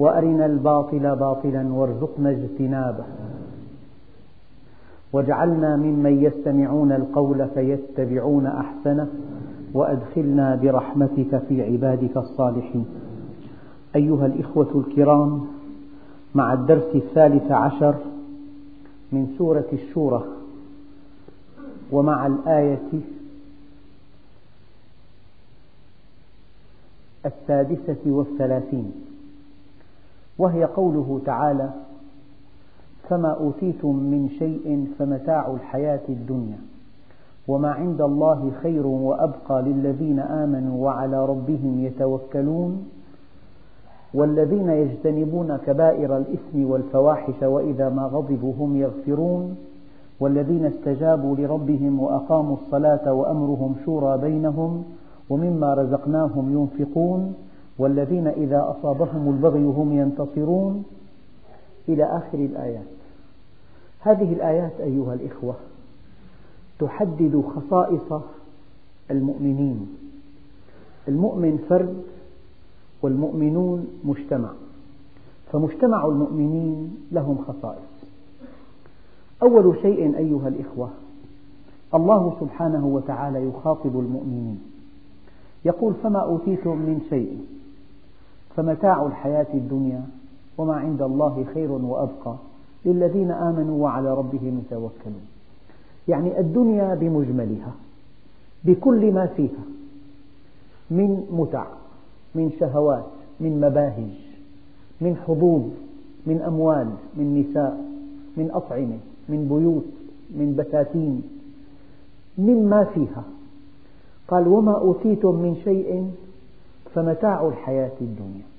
وأرنا الباطل باطلا وارزقنا اجتنابه. واجعلنا ممن يستمعون القول فيتبعون أحسنه وأدخلنا برحمتك في عبادك الصالحين. أيها الإخوة الكرام مع الدرس الثالث عشر من سورة الشورى ومع الآية السادسة والثلاثين. وهي قوله تعالى فما أوتيتم من شيء فمتاع الحياة الدنيا وما عند الله خير وأبقى للذين آمنوا وعلى ربهم يتوكلون والذين يجتنبون كبائر الإثم والفواحش وإذا ما غضبوا هم يغفرون والذين استجابوا لربهم وأقاموا الصلاة وأمرهم شورى بينهم ومما رزقناهم ينفقون والذين إذا أصابهم البغي هم ينتصرون إلى آخر الآيات. هذه الآيات أيها الإخوة تحدد خصائص المؤمنين. المؤمن فرد والمؤمنون مجتمع. فمجتمع المؤمنين لهم خصائص. أول شيء أيها الإخوة الله سبحانه وتعالى يخاطب المؤمنين. يقول فما أوتيتم من شيء فمتاع الحياة الدنيا وما عند الله خير وأبقى للذين آمنوا وعلى ربهم يتوكلون. يعني الدنيا بمجملها بكل ما فيها من متع من شهوات من مباهج من حظوظ من أموال من نساء من أطعمة من بيوت من بساتين مما فيها. قال وما أوتيتم من شيء فمتاع الحياة الدنيا.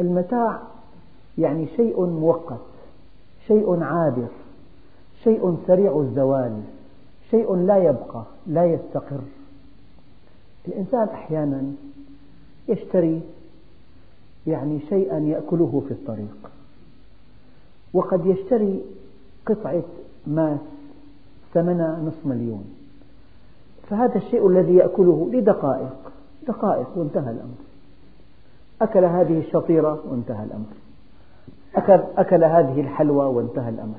المتاع يعني شيء مؤقت شيء عابر شيء سريع الزوال شيء لا يبقى لا يستقر. الإنسان أحيانا يشتري يعني شيئا يأكله في الطريق وقد يشتري قطعة ماس ثمنها نصف مليون فهذا الشيء الذي يأكله لدقائق دقائق وانتهى الأمر. أكل هذه الشطيرة وانتهى الأمر. أكل, أكل هذه الحلوى وانتهى الأمر.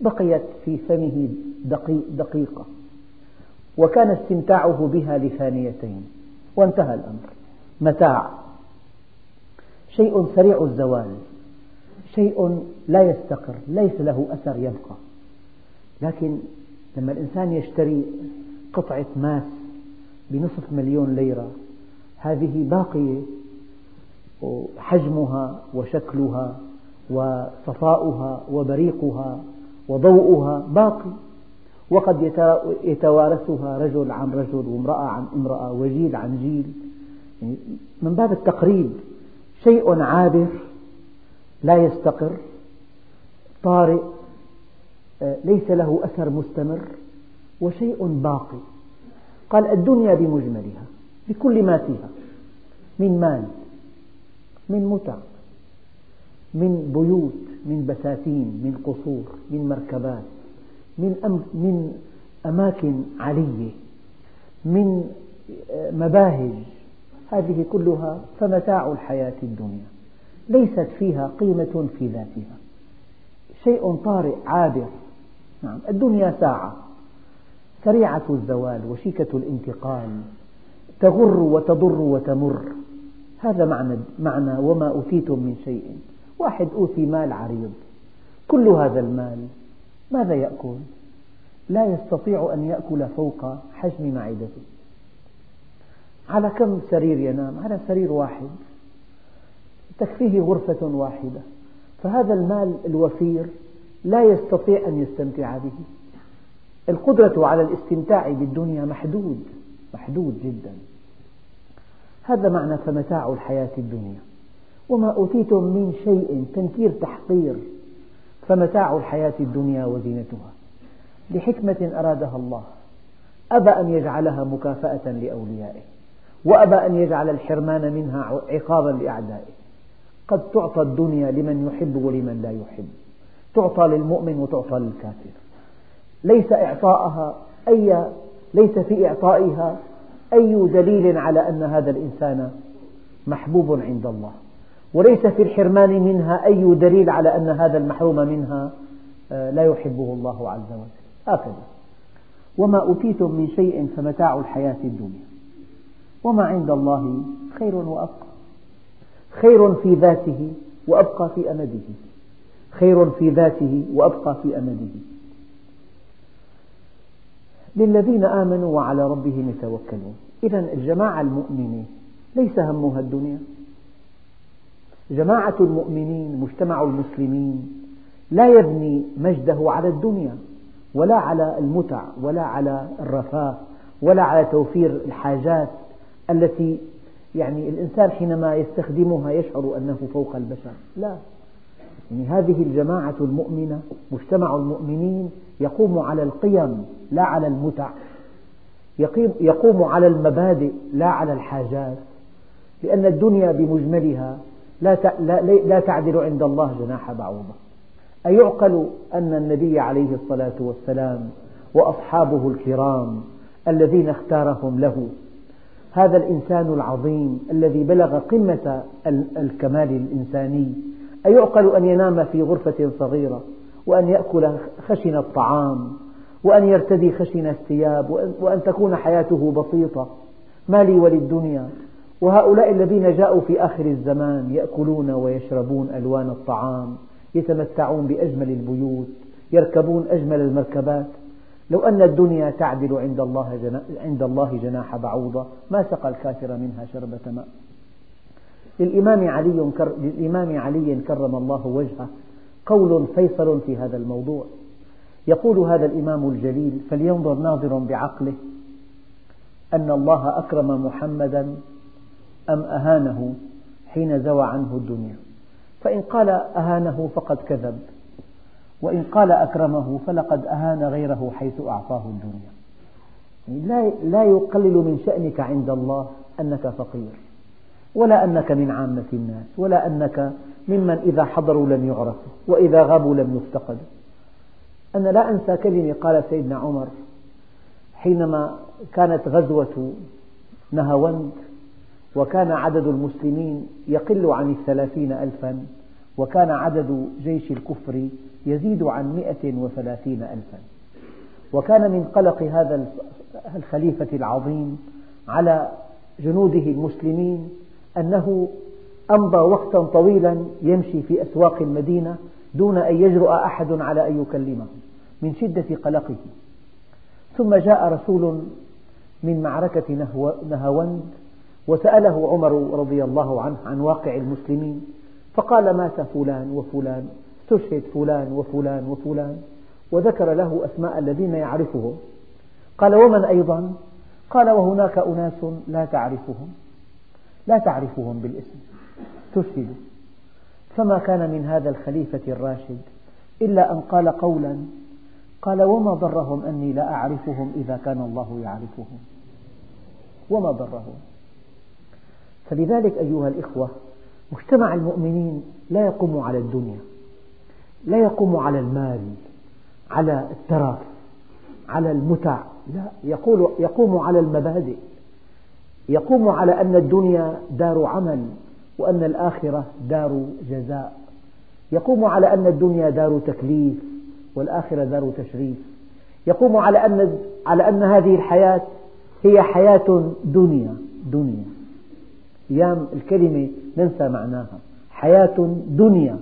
بقيت في فمه دقيقة. وكان استمتاعه بها لثانيتين. وانتهى الأمر. متاع. شيء سريع الزوال. شيء لا يستقر. ليس له أثر يبقى. لكن لما الإنسان يشتري قطعة ماس بنصف مليون ليرة هذه باقية حجمها وشكلها وصفاؤها وبريقها وضوءها باقي. وقد يتوارثها رجل عن رجل وامرأة عن امرأة وجيل عن جيل. يعني من باب التقريب شيء عابر لا يستقر طارئ ليس له أثر مستمر وشيء باقي. قال الدنيا بمجملها بكل ما فيها من مال. من متع من بيوت من بساتين من قصور من مركبات من, أم من أماكن علية من مباهج. هذه كلها فمتاع الحياة الدنيا ليست فيها قيمة في ذاتها. شيء طارئ عابر. نعم الدنيا ساعة. سريعة الزوال وشيكة الانتقال تغر وتضر وتمر. هذا معنى, معنى وما أوتيتم من شيء. واحد أوتي مال عريض. كل هذا المال ماذا يأكل؟ لا يستطيع أن يأكل فوق حجم معدته. على كم سرير ينام؟ على سرير واحد. تكفيه غرفة واحدة. فهذا المال الوفير لا يستطيع أن يستمتع به. القدرة على الاستمتاع بالدنيا محدود محدود جدا. هذا معنى فمتاع الحياة الدنيا. وما أوتيتم من شيء تنكير تحقير فمتاع الحياة الدنيا وزينتها. لحكمة أرادها الله. أبى أن يجعلها مكافأة لأوليائه. وأبى أن يجعل الحرمان منها عقابا لأعدائه. قد تعطى الدنيا لمن يحب ولمن لا يحب. تعطى للمؤمن وتعطى للكافر. ليس إعطاءها أي ليس في إعطائها أي دليل على أن هذا الإنسان محبوب عند الله؟ وليس في الحرمان منها أي دليل على أن هذا المحروم منها آه، لا يحبه الله عز وجل. هكذا. وما أوتيتم من شيء فمتاع الحياة الدنيا. وما عند الله خير وأبقى. خير في ذاته وأبقى في أمده. خير في ذاته وأبقى في أمده. للذين آمنوا وعلى ربهم يتوكلون. إذا الجماعة المؤمنة ليس همها الدنيا. جماعة المؤمنين مجتمع المسلمين لا يبني مجده على الدنيا ولا على المتع ولا على الرفاه ولا على توفير الحاجات التي يعني الإنسان حينما يستخدمها يشعر أنه فوق البشر. لا. يعني هذه الجماعة المؤمنة مجتمع المؤمنين يقوم على القيم لا على المتع. يقوم على المبادئ لا على الحاجات. لأن الدنيا بمجملها لا تعدل عند الله جناح بعوضة. أيعقل أن النبي عليه الصلاة والسلام وأصحابه الكرام الذين اختارهم له هذا الإنسان العظيم الذي بلغ قمة الكمال الإنساني أيعقل أن ينام في غرفة صغيرة؟ وأن يأكل خشن الطعام وأن يرتدي خشن الثياب وأن تكون حياته بسيطة. ما لي وللدنيا. وهؤلاء الذين جاءوا في آخر الزمان يأكلون ويشربون ألوان الطعام يتمتعون بأجمل البيوت يركبون أجمل المركبات. لو أن الدنيا تعدل عند الله عند الله جناح بعوضة ما سقى الكافر منها شربة ماء. للإمام علي للإمام علي كرم الله وجهه قول فيصل في هذا الموضوع. يقول هذا الإمام الجليل فلينظر ناظر بعقله أن الله أكرم محمدا أم أهانه حين زوى عنه الدنيا. فإن قال أهانه فقد كذب وإن قال أكرمه فلقد أهان غيره حيث أعطاه الدنيا. لا يقلل من شأنك عند الله أنك فقير ولا أنك من عامة الناس ولا أنك ممن إذا حضروا لم يعرفوا وإذا غابوا لم يفتقدوا. أنا لا أنسى كلمة قال سيدنا عمر حينما كانت غزوة نهاوند وكان عدد المسلمين يقل عن الثلاثين ألفا وكان عدد جيش الكفر يزيد عن مئة وثلاثين ألفا. وكان من قلق هذا الخليفة العظيم على جنوده المسلمين أنه أمضى وقتا طويلا يمشي في أسواق المدينة دون أن يجرؤ أحد على أن يكلمه من شدة قلقه. ثم جاء رسول من معركة نهاوند وسأله عمر رضي الله عنه عن واقع المسلمين فقال مات فلان وفلان استشهد فلان وفلان وفلان وذكر له أسماء الذين يعرفهم. قال ومن أيضا؟ قال وهناك أناس لا تعرفهم لا تعرفهم بالاسم. استشهدوا فما كان من هذا الخليفة الراشد إلا أن قال قولا قال وما ضرهم أني لا أعرفهم إذا كان الله يعرفهم. وما ضرهم. فلذلك أيها الإخوة مجتمع المؤمنين لا يقوم على الدنيا لا يقوم على المال على الترف على المتع. لا يقول يقوم على المبادئ. يقوم على أن الدنيا دار عمل. وأن الآخرة دار جزاء. يقوم على أن الدنيا دار تكليف والآخرة دار تشريف. يقوم على أن على أن هذه الحياة هي حياة دنيا دنيا. أيام الكلمة ننسى معناها. حياة دنيا.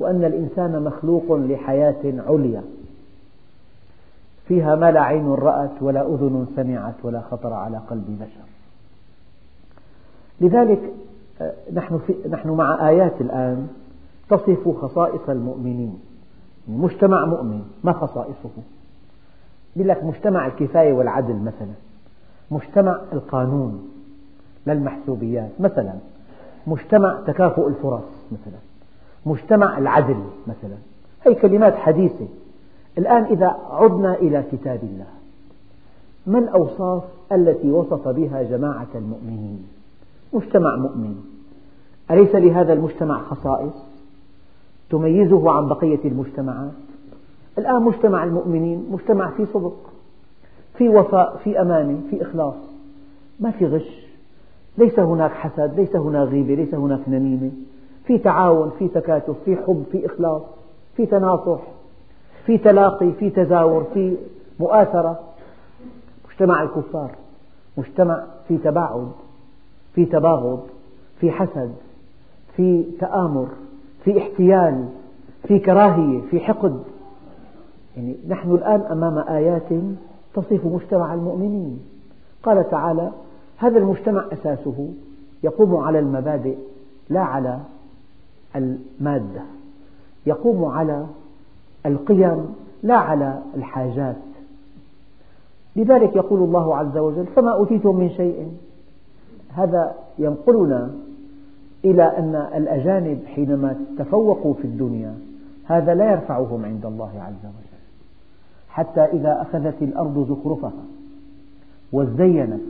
وأن الإنسان مخلوق لحياة عليا. فيها ما لا عين رأت ولا أذن سمعت ولا خطر على قلب بشر. لذلك نحن, نحن مع آيات الآن تصف خصائص المؤمنين. مجتمع مؤمن ما خصائصه؟ يقول لك مجتمع الكفاية والعدل مثلا. مجتمع القانون للمحسوبيات مثلا. مجتمع تكافؤ الفرص مثلا. مجتمع العدل مثلا. هذه كلمات حديثة. الآن إذا عدنا إلى كتاب الله ما الأوصاف التي وصف بها جماعة المؤمنين؟ مجتمع مؤمن. أليس لهذا المجتمع خصائص؟ تميزه عن بقية المجتمعات؟ الآن مجتمع المؤمنين مجتمع فيه صدق في وفاء في أمانة في إخلاص. ما في غش. ليس هناك حسد ليس هناك غيبة ليس هناك نميمة. في تعاون في تكاتف في حب في إخلاص في تناصح في تلاقي في تزاور في مؤاثرة. مجتمع الكفار مجتمع في تباعد. في تباغض في حسد في تآمر في احتيال في كراهية في حقد. يعني نحن الآن أمام آيات تصف مجتمع المؤمنين. قال تعالى هذا المجتمع أساسه يقوم على المبادئ لا على المادة. يقوم على القيم لا على الحاجات. لذلك يقول الله عز وجل فما أوتيتم من شيء هذا ينقلنا إلى أن الأجانب حينما تفوقوا في الدنيا هذا لا يرفعهم عند الله عز وجل. حتى إذا أخذت الأرض زخرفها وزينت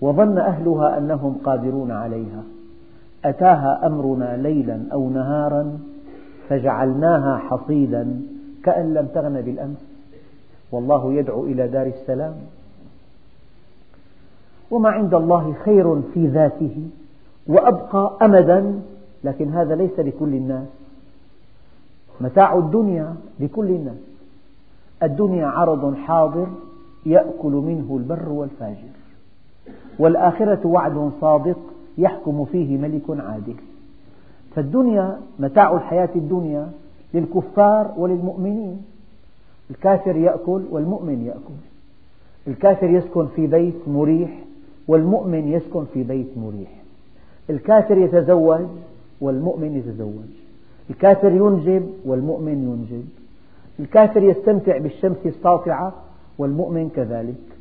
وظن أهلها أنهم قادرون عليها أتاها أمرنا ليلا أو نهارا فجعلناها حصيدا كأن لم تغن بالأمس. والله يدعو إلى دار السلام. وما عند الله خير في ذاته وأبقى أمدا لكن هذا ليس لكل الناس. متاع الدنيا لكل الناس. الدنيا عرض حاضر يأكل منه البر والفاجر. والآخرة وعد صادق يحكم فيه ملك عادل. فالدنيا متاع الحياة الدنيا للكفار وللمؤمنين. الكافر يأكل والمؤمن يأكل. الكافر يسكن في بيت مريح والمؤمن يسكن في بيت مريح. الكافر يتزوج والمؤمن يتزوج. الكافر ينجب والمؤمن ينجب. الكافر يستمتع بالشمس الساطعة والمؤمن كذلك.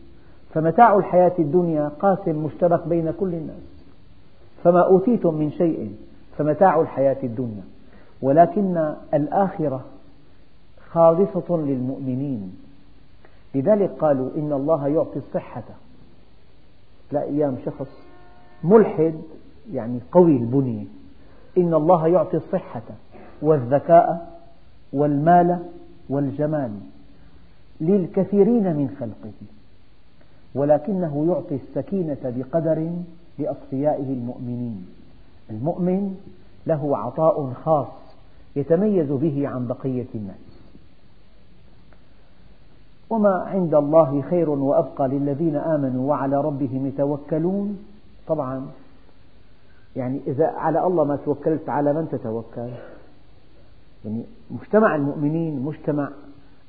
فمتاع الحياة الدنيا قاسم مشترك بين كل الناس. فما أوتيتم من شيء فمتاع الحياة الدنيا. ولكن الآخرة خالصة للمؤمنين. لذلك قالوا إن الله يعطي الصحة. لا أيام شخص ملحد يعني قوي البنية. إن الله يعطي الصحة والذكاء والمال والجمال للكثيرين من خلقه ولكنه يعطي السكينة بقدر لأصفيائه المؤمنين. المؤمن له عطاء خاص يتميز به عن بقية الناس. وما عند الله خير وأبقى للذين آمنوا وعلى ربهم يتوكلون. طبعا يعني إذا على الله ما توكلت على من تتوكل. يعني مجتمع المؤمنين مجتمع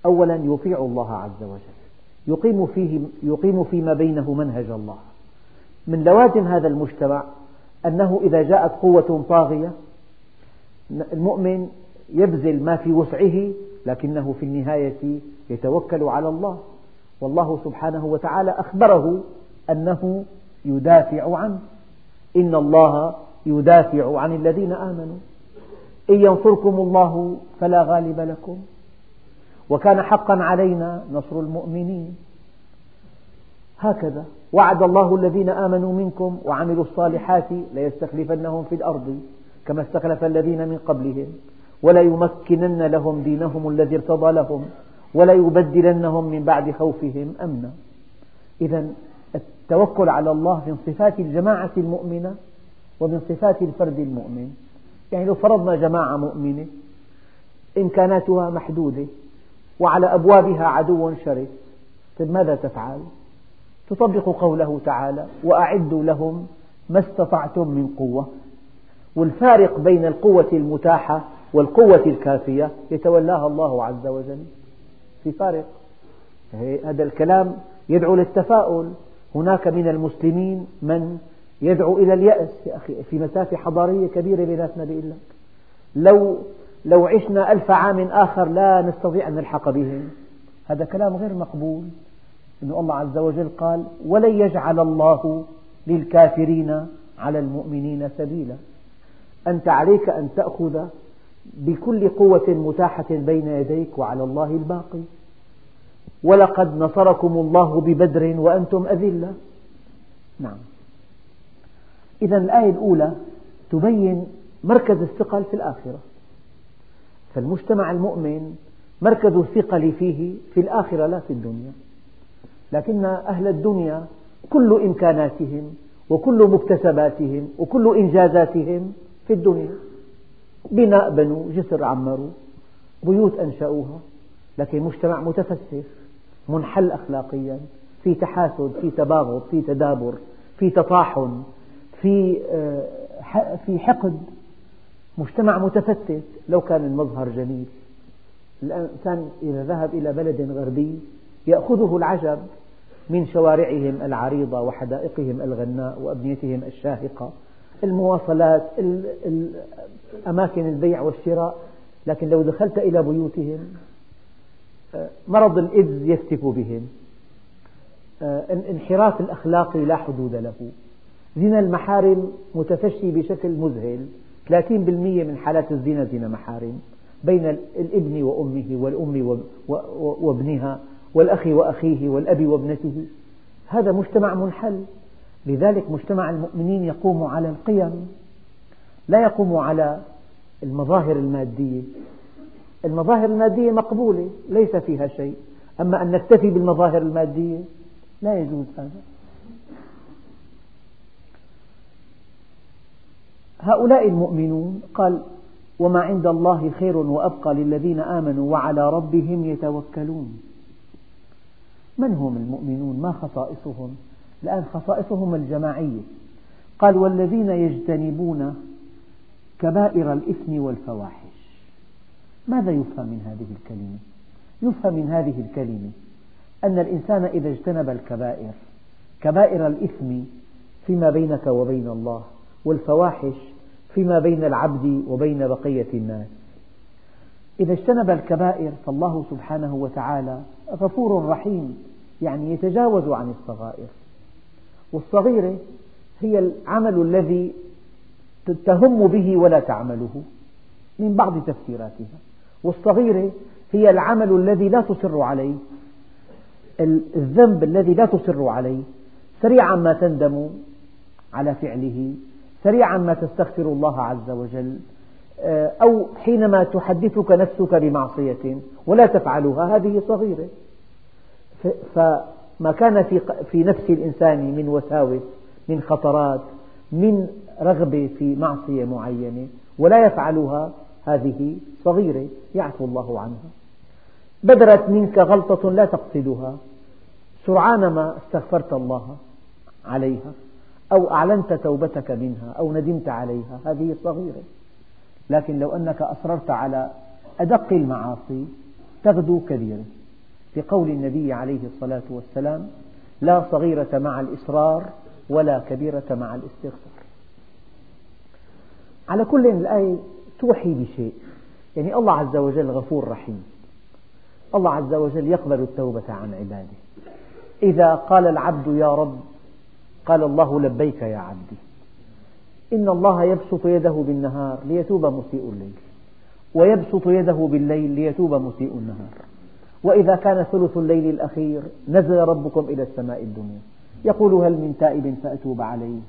أولا يطيع الله عز وجل يقيم, فيه يقيم فيما بينه منهج الله. من لوازم هذا المجتمع أنه إذا جاءت قوة طاغية المؤمن يبذل ما في وسعه لكنه في النهاية يتوكل على الله والله سبحانه وتعالى أخبره أنه يدافع عنه. إن الله يدافع عن الذين آمنوا. إن ينصركم الله فلا غالب لكم. وكان حقا علينا نصر المؤمنين. هكذا. وعد الله الذين آمنوا منكم وعملوا الصالحات ليستخلفنهم في الأرض كما استخلف الذين من قبلهم وليمكنن لهم دينهم الذي ارتضى لهم. وليبدلنهم من بعد خوفهم أمنا. إذا التوكل على الله من صفات الجماعة المؤمنة ومن صفات الفرد المؤمن. يعني لو فرضنا جماعة مؤمنة إمكاناتها محدودة وعلى أبوابها عدو شرس طيب ماذا تفعل؟ تطبق قوله تعالى وأعدوا لهم ما استطعتم من قوة والفارق بين القوة المتاحة والقوة الكافية يتولاها الله عز وجل. في فارق هذا الكلام يدعو للتفاؤل. هناك من المسلمين من يدعو إلى اليأس يا أخي في مسافة حضارية كبيرة بيناتنا بيقول لك. لو لو عشنا ألف عام آخر لا نستطيع أن نلحق بهم. هذا كلام غير مقبول. أن الله عز وجل قال ولن يجعل الله للكافرين على المؤمنين سبيلا. أنت عليك أن تأخذ بكل قوة متاحة بين يديك وعلى الله الباقي. ولقد نصركم الله ببدر وأنتم أذلة. نعم. إذا الآية الأولى تبين مركز الثقل في الآخرة. فالمجتمع المؤمن مركز الثقل فيه في الآخرة لا في الدنيا. لكن أهل الدنيا كل إمكاناتهم وكل مكتسباتهم وكل إنجازاتهم في الدنيا. بناء بنوا جسر عمروا بيوت أنشأوها. لكن مجتمع متفسف منحل أخلاقيا في تحاسد في تباغض في تدابر في تطاحن في آه، في حقد. مجتمع متفتت لو كان المظهر جميل. الإنسان إذا ذهب إلى بلد غربي يأخذه العجب من شوارعهم العريضة وحدائقهم الغناء وأبنيتهم الشاهقة. المواصلات أماكن البيع والشراء لكن لو دخلت إلى بيوتهم آه، مرض الإيدز يفتك بهم. آه، الأخلاقي لا حدود له. زنا المحارم متفشي بشكل مذهل. 30% من حالات الزنا زنا محارم. بين الإبن وأمه والأم وابنها والأخ وأخيه والأب وابنته. هذا مجتمع منحل. لذلك مجتمع المؤمنين يقوم على القيم لا يقوم على المظاهر المادية. المظاهر المادية مقبولة ليس فيها شيء. أما أن نكتفي بالمظاهر المادية لا يجوز هذا. هؤلاء المؤمنون قال وما عند الله خير وأبقى للذين آمنوا وعلى ربهم يتوكلون. من هم المؤمنون؟ ما خصائصهم؟ الآن خصائصهم الجماعية. قال والذين يجتنبون كبائر الإثم والفواحش. ماذا يفهم من هذه الكلمة؟ يفهم من هذه الكلمة أن الإنسان إذا اجتنب الكبائر كبائر الإثم فيما بينك وبين الله والفواحش فيما بين العبد وبين بقية الناس. إذا اجتنب الكبائر فالله سبحانه وتعالى غفور رحيم يعني يتجاوز عن الصغائر. والصغيرة هي العمل الذي تهم به ولا تعمله من بعض تفسيراتها. والصغيرة هي العمل الذي لا تصر عليه. الذنب الذي لا تصر عليه. سريعا ما تندم على فعله. سريعا ما تستغفر الله عز وجل. آه، أو حينما تحدثك نفسك بمعصية ولا تفعلها هذه صغيرة. فما كان في في نفس الإنسان من وساوس من خطرات من رغبة في معصية معينة ولا يفعلها هذه صغيرة يعفو الله عنها. بدرت منك غلطة لا تقصدها. سرعان ما استغفرت الله عليها أو أعلنت توبتك منها أو ندمت عليها. هذه صغيرة. لكن لو أنك أصررت على أدق المعاصي تغدو كبيرة لقول النبي عليه الصلاة والسلام لا صغيرة مع الإصرار ولا كبيرة مع الاستغفار. على كل الآية توحي بشيء. يعني الله عز وجل غفور رحيم. الله عز وجل يقبل التوبة عن عباده. إذا قال العبد يا رب قال الله لبيك يا عبدي. إن الله يبسط يده بالنهار ليتوب مسيء الليل ويبسط يده بالليل ليتوب مسيء النهار. وإذا كان ثلث الليل الأخير نزل ربكم إلى السماء الدنيا. يقول هل من تائب فأتوب عليه؟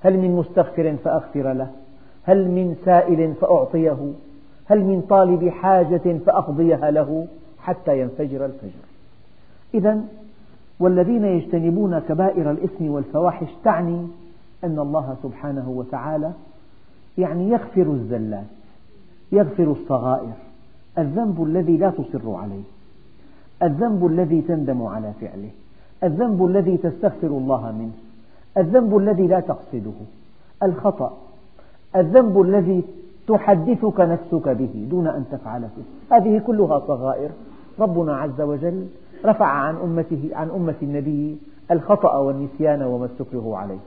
هل من مستغفر فأغفر له؟ هل من سائل فأعطيه؟ هل من طالب حاجة فأقضيها له حتى ينفجر الفجر؟ إذا والذين يجتنبون كبائر الإثم والفواحش تعني أن الله سبحانه وتعالى يعني يغفر الزلات يغفر الصغائر الذنب الذي لا تصر عليه. الذنب الذي تندم على فعله الذنب الذي تستغفر الله منه الذنب الذي لا تقصده الخطأ الذنب الذي تحدثك نفسك به دون أن تفعله هذه كلها صغائر. ربنا عز وجل رفع عن أمته عن أمة النبي الخطأ والنسيان وما استكرهوا عليه.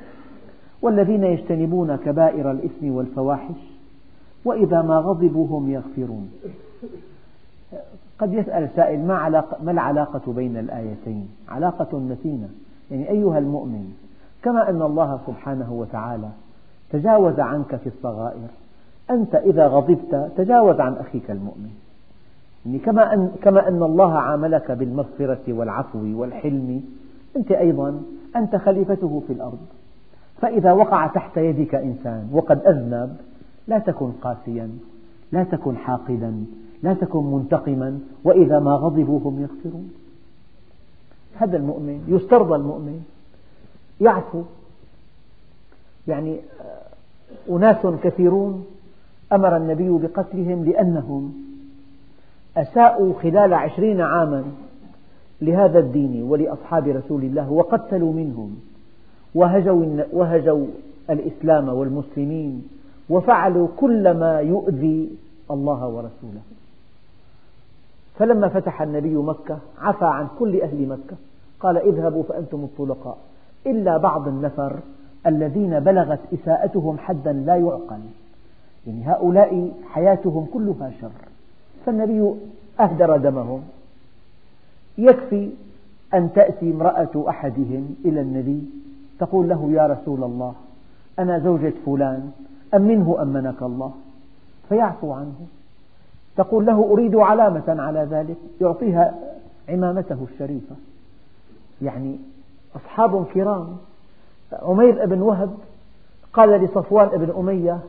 والذين يجتنبون كبائر الإثم والفواحش وإذا ما غضبوا هم يغفرون. قد يسأل سائل ما, علاقة ما العلاقة بين الآيتين؟ علاقة متينة يعني أيها المؤمن كما أن الله سبحانه وتعالى تجاوز عنك في الصغائر أنت إذا غضبت تجاوز عن أخيك المؤمن. يعني كما أن, كما أن الله عاملك بالمغفرة والعفو والحلم أنت أيضا أنت خليفته في الأرض. فإذا وقع تحت يدك إنسان وقد أذنب لا تكن قاسيا. لا تكن حاقدا لا تكن منتقما وإذا ما غضبوا هم يغفرون. هذا المؤمن يسترضى المؤمن. يعفو. يعني أناس كثيرون أمر النبي بقتلهم لأنهم أساءوا خلال عشرين عاما لهذا الدين ولأصحاب رسول الله وقتلوا منهم. وهجوا, وهجوا الإسلام والمسلمين وفعلوا كل ما يؤذي الله ورسوله. فلما فتح النبي مكة عفى عن كل أهل مكة قال اذهبوا فأنتم الطلقاء. إلا بعض النفر الذين بلغت إساءتهم حدا لا يعقل. يعني هؤلاء حياتهم كلها شر. فالنبي أهدر دمهم. يكفي أن تأتي امرأة أحدهم إلى النبي تقول له يا رسول الله أنا زوجة فلان أمنه أمنك الله؟ فيعفو عنه. تقول له أريد علامة على ذلك. يعطيها عمامته الشريفة. يعني أصحاب كرام. عمير بن وهب قال لصفوان بن أمية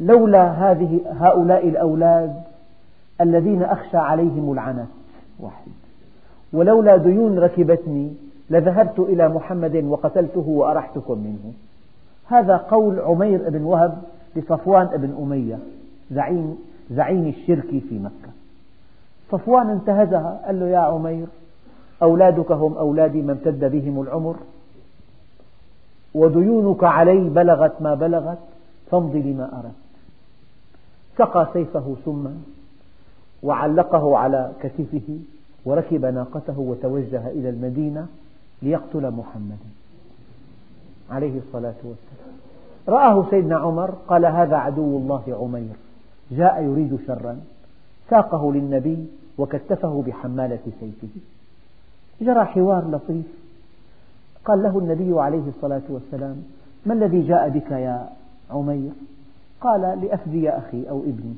لولا هذه هؤلاء الأولاد الذين أخشى عليهم العنت واحد. ولولا ديون ركبتني لذهبت إلى محمد وقتلته وأرحتكم منه. هذا قول عمير بن وهب لصفوان بن أمية. زعيم, زعيم الشرك في مكة. صفوان انتهزها قال له يا عمير أولادك هم أولادي ما امتد بهم العمر. وديونك علي بلغت ما بلغت فامض لما أردت. سقى سيفه سما وعلقه على كتفه وركب ناقته وتوجه إلى المدينة ليقتل محمدا عليه الصلاة والسلام. رآه سيدنا عمر قال هذا عدو الله عمير. جاء يريد شرا ساقه للنبي وكتفه بحمالة سيفه. جرى حوار لطيف. قال له النبي عليه الصلاة والسلام ما الذي جاء بك يا عمير؟ قال لأفدي أخي أو ابني.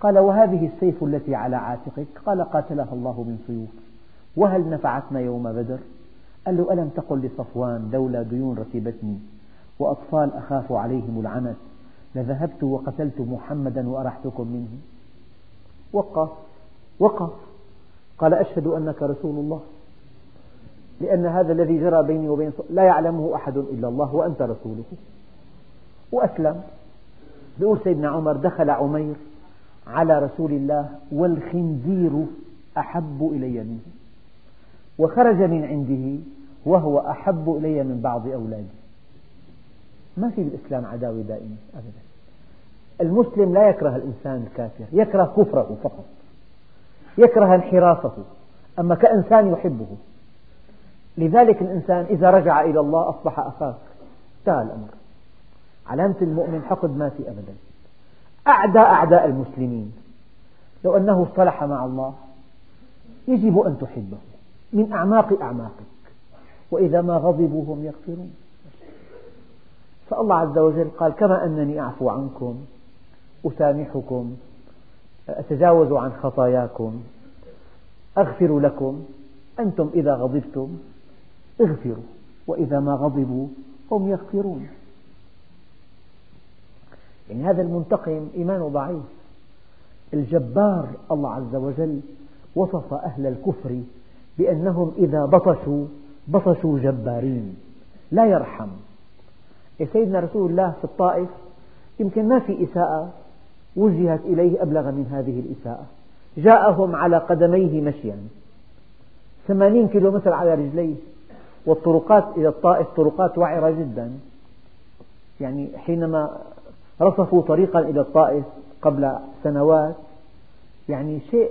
قال وهذه السيف التي على عاتقك؟ قال قاتلها الله من سيوف. وهل نفعتنا يوم بدر؟ قال له ألم تقل لصفوان لولا ديون ركبتني وأطفال أخاف عليهم العنت؟ لذهبت وقتلت محمدا وأرحتكم منه. وقف. وقف. قال أشهد أنك رسول الله. لأن هذا الذي جرى بيني وبين لا يعلمه أحد إلا الله وأنت رسوله وأسلم. يقول سيدنا عمر دخل عمير على رسول الله والخنزير أحب إلي منه. وخرج من عنده وهو أحب إلي من بعض أولادي ما في بالإسلام عداوة دائمة أبدا. المسلم لا يكره الإنسان الكافر يكره كفره فقط يكره انحرافه أما كإنسان يحبه. لذلك الإنسان إذا رجع إلى الله أصبح أخاك. انتهى الأمر. علامة المؤمن حقد ما في أبدا. أعدى أعداء المسلمين. لو أنه اصطلح مع الله يجب أن تحبه. من أعماق أعماقك. وإذا ما غضبوا هم يغفرون. فالله عز وجل قال كما أنني أعفو عنكم أسامحكم أتجاوز عن خطاياكم أغفر لكم أنتم إذا غضبتم اغفروا وإذا ما غضبوا هم يغفرون. يعني هذا المنتقم إيمانه ضعيف. الجبار الله عز وجل وصف أهل الكفر بأنهم إذا بطشوا بطشوا جبارين لا يرحم. سيدنا رسول الله في الطائف. يمكن ما في إساءة وجهت إليه أبلغ من هذه الإساءة. جاءهم على قدميه مشيا. ثمانين كيلومتر على رجليه. والطرقات إلى الطائف طرقات وعرة جدا. يعني حينما رصفوا طريقا إلى الطائف قبل سنوات يعني شيء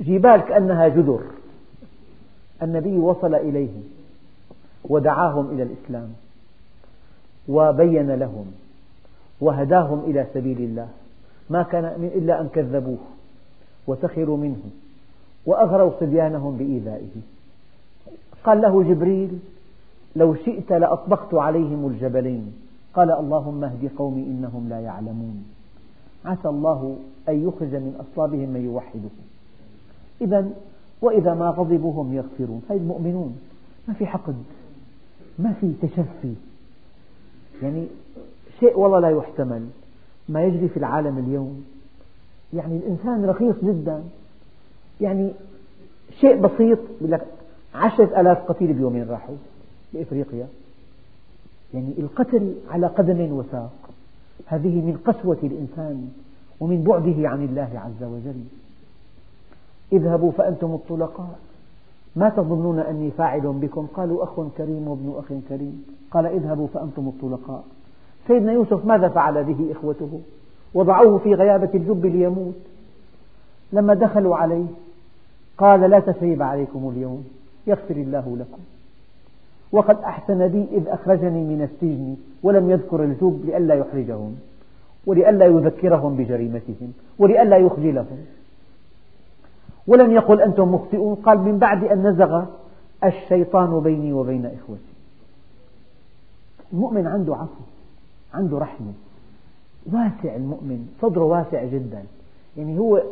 جبال كأنها جدر. النبي وصل إليهم ودعاهم إلى الإسلام. وبين لهم وهداهم إلى سبيل الله. ما كان إلا أن كذبوه وسخروا منه وأغروا صبيانهم بإيذائه. قال له جبريل لو شئت لأطبقت عليهم الجبلين. قال اللهم اهد قومي إنهم لا يعلمون. عسى الله أن يخرج من أصلابهم من يوحده إذا وإذا ما غضبوا هم يغفرون. هذه المؤمنون ما في حقد ما في تشفي. يعني شيء والله لا يحتمل ما يجري في العالم اليوم. يعني الإنسان رخيص جدا. يعني شيء بسيط يقول لك عشرة آلاف قتيل بيومين راحوا بإفريقيا يعني القتل على قدم وساق. هذه من قسوة الإنسان ومن بعده عن الله عز وجل. اذهبوا فأنتم الطلقاء. ما تظنون أني فاعل بكم؟ قالوا أخ كريم وابن أخ كريم. قال اذهبوا فأنتم الطلقاء. سيدنا يوسف ماذا فعل به إخوته؟ وضعوه في غيابة الجب ليموت. لما دخلوا عليه قال لا تثريب عليكم اليوم يغفر الله لكم. وقد أحسن بي إذ أخرجني من السجن ولم يذكر الجب لئلا يحرجهم ولئلا يذكرهم بجريمتهم ولئلا يخجلهم. ولم يقل أنتم مخطئون قال من بعد أن نزغ الشيطان بيني وبين إخوتي. المؤمن عنده عفو عنده رحمة. واسع المؤمن صدره واسع جدا. يعني هو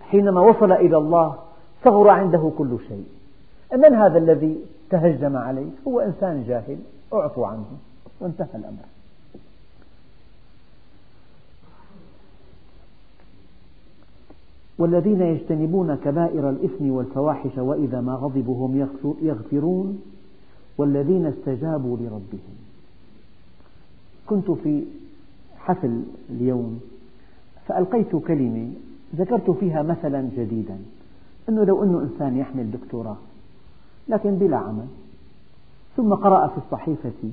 حينما وصل إلى الله صغر عنده كل شيء. من هذا الذي تهجم عليه؟ هو إنسان جاهل اعفوا عنه وانتهى الأمر. والذين يجتنبون كبائر الإثم والفواحش وإذا ما غضبوا هم يغفرون والذين استجابوا لربهم. كنت في حفل اليوم فألقيت كلمة ذكرت فيها مثلا جديدا أنه لو أنه إنسان يحمل دكتوراه لكن بلا عمل. ثم قرأ في الصحيفة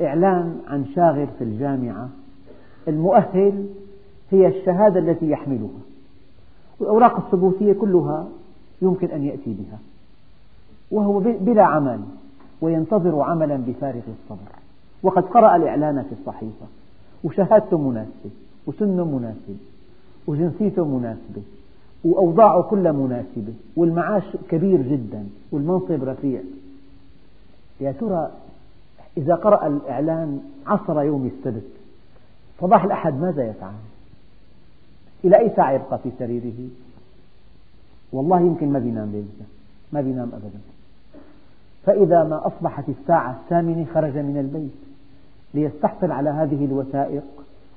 إعلان عن شاغر في الجامعة. المؤهل هي الشهادة التي يحملها. والأوراق الثبوتية كلها يمكن أن يأتي بها. وهو بلا عمل وينتظر عملا بفارغ الصبر. وقد قرأ الإعلان في الصحيفة. وشهادته مناسبة وسنه مناسب وجنسيته مناسبة وأوضاعه كلها مناسبة والمعاش كبير جدا والمنصب رفيع. يا ترى إذا قرأ الإعلان عصر يوم السبت صباح الأحد ماذا يفعل؟ إلى أي ساعة يبقى في سريره؟ والله يمكن ما بينام ليلة ما بينام أبدا. فإذا ما أصبحت الساعة الثامنة خرج من البيت ليستحصل على هذه الوثائق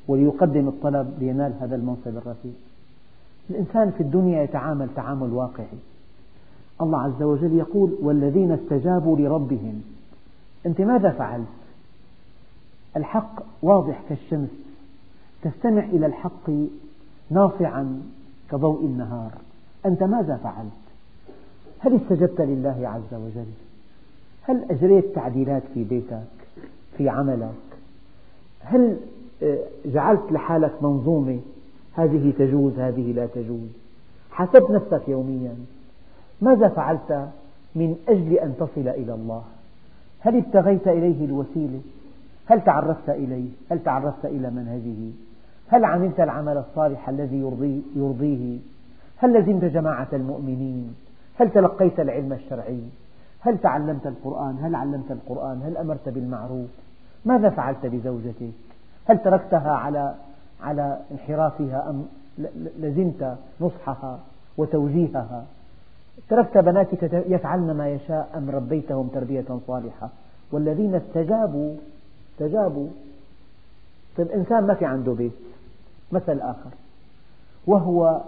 وليقدم الطلب لينال هذا المنصب الرفيع. الإنسان في الدنيا يتعامل تعامل واقعي. الله عز وجل يقول والذين استجابوا لربهم. أنت ماذا فعلت؟ الحق واضح كالشمس. تستمع إلى الحق ناصعا كضوء النهار أنت ماذا فعلت؟ هل استجبت لله عز وجل؟ هل أجريت تعديلات في بيتك؟ في عملك؟ هل آه، جعلت لحالك منظومة هذه تجوز هذه لا تجوز حاسب نفسك يوميا ماذا فعلت من أجل أن تصل إلى الله هل ابتغيت إليه الوسيلة هل تعرفت إليه هل تعرفت إلى منهجه هل عملت العمل الصالح الذي يرضيه, يرضيه؟ هل لزمت جماعة المؤمنين؟ هل تلقيت العلم الشرعي؟ هل تعلمت القرآن؟ هل علمت القرآن؟ هل أمرت بالمعروف؟ ماذا فعلت بزوجتك؟ هل تركتها على على انحرافها أم لزمت نصحها وتوجيهها؟ تركت بناتك يفعلن ما يشاء أم ربيتهم تربية صالحة؟ والذين استجابوا استجابوا. طيب إنسان ما في عنده بيت. مثل آخر. وهو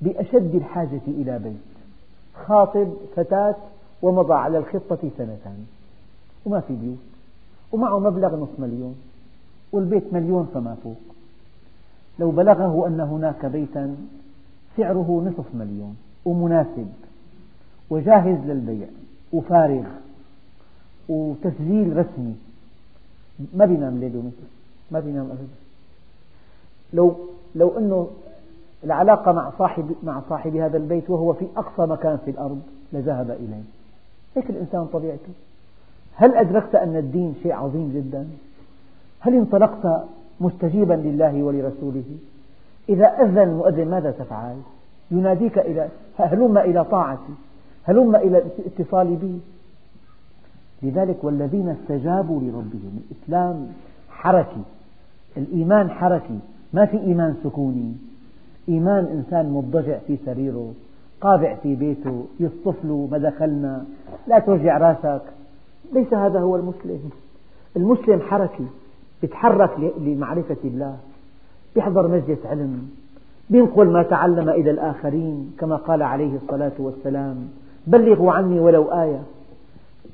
بأشد الحاجة إلى بيت. خاطب فتاة ومضى على الخطة سنتان. وما في بيوت. ومعه مبلغ نصف مليون. والبيت مليون فما فوق. لو بلغه أن هناك بيتا سعره نصف مليون. ومناسب. وجاهز للبيع. وفارغ. وتسجيل رسمي. ما بينام ليل ومثل ما بينام أبدا. لو لو أنه العلاقة مع صاحب مع صاحب هذا البيت وهو في أقصى مكان في الأرض لذهب إليه. هيك الإنسان طبيعته. هل أدركت أن الدين شيء عظيم جدا؟ هل انطلقت مستجيبا لله ولرسوله؟ إذا أذن المؤذن ماذا تفعل؟ يناديك إلى هلم إلى طاعتي هلم إلى الاتصال بي. لذلك والذين استجابوا لربهم الإسلام حركي الإيمان حركي ما في إيمان سكوني. إيمان إنسان مضجع في سريره قابع في بيته يصطف له ما دخلنا لا توجع راسك. ليس هذا هو المسلم. المسلم حركي يتحرك لمعرفة الله يحضر مجلس علم ينقل ما تعلم إلى الآخرين كما قال عليه الصلاة والسلام بلغوا عني ولو آية.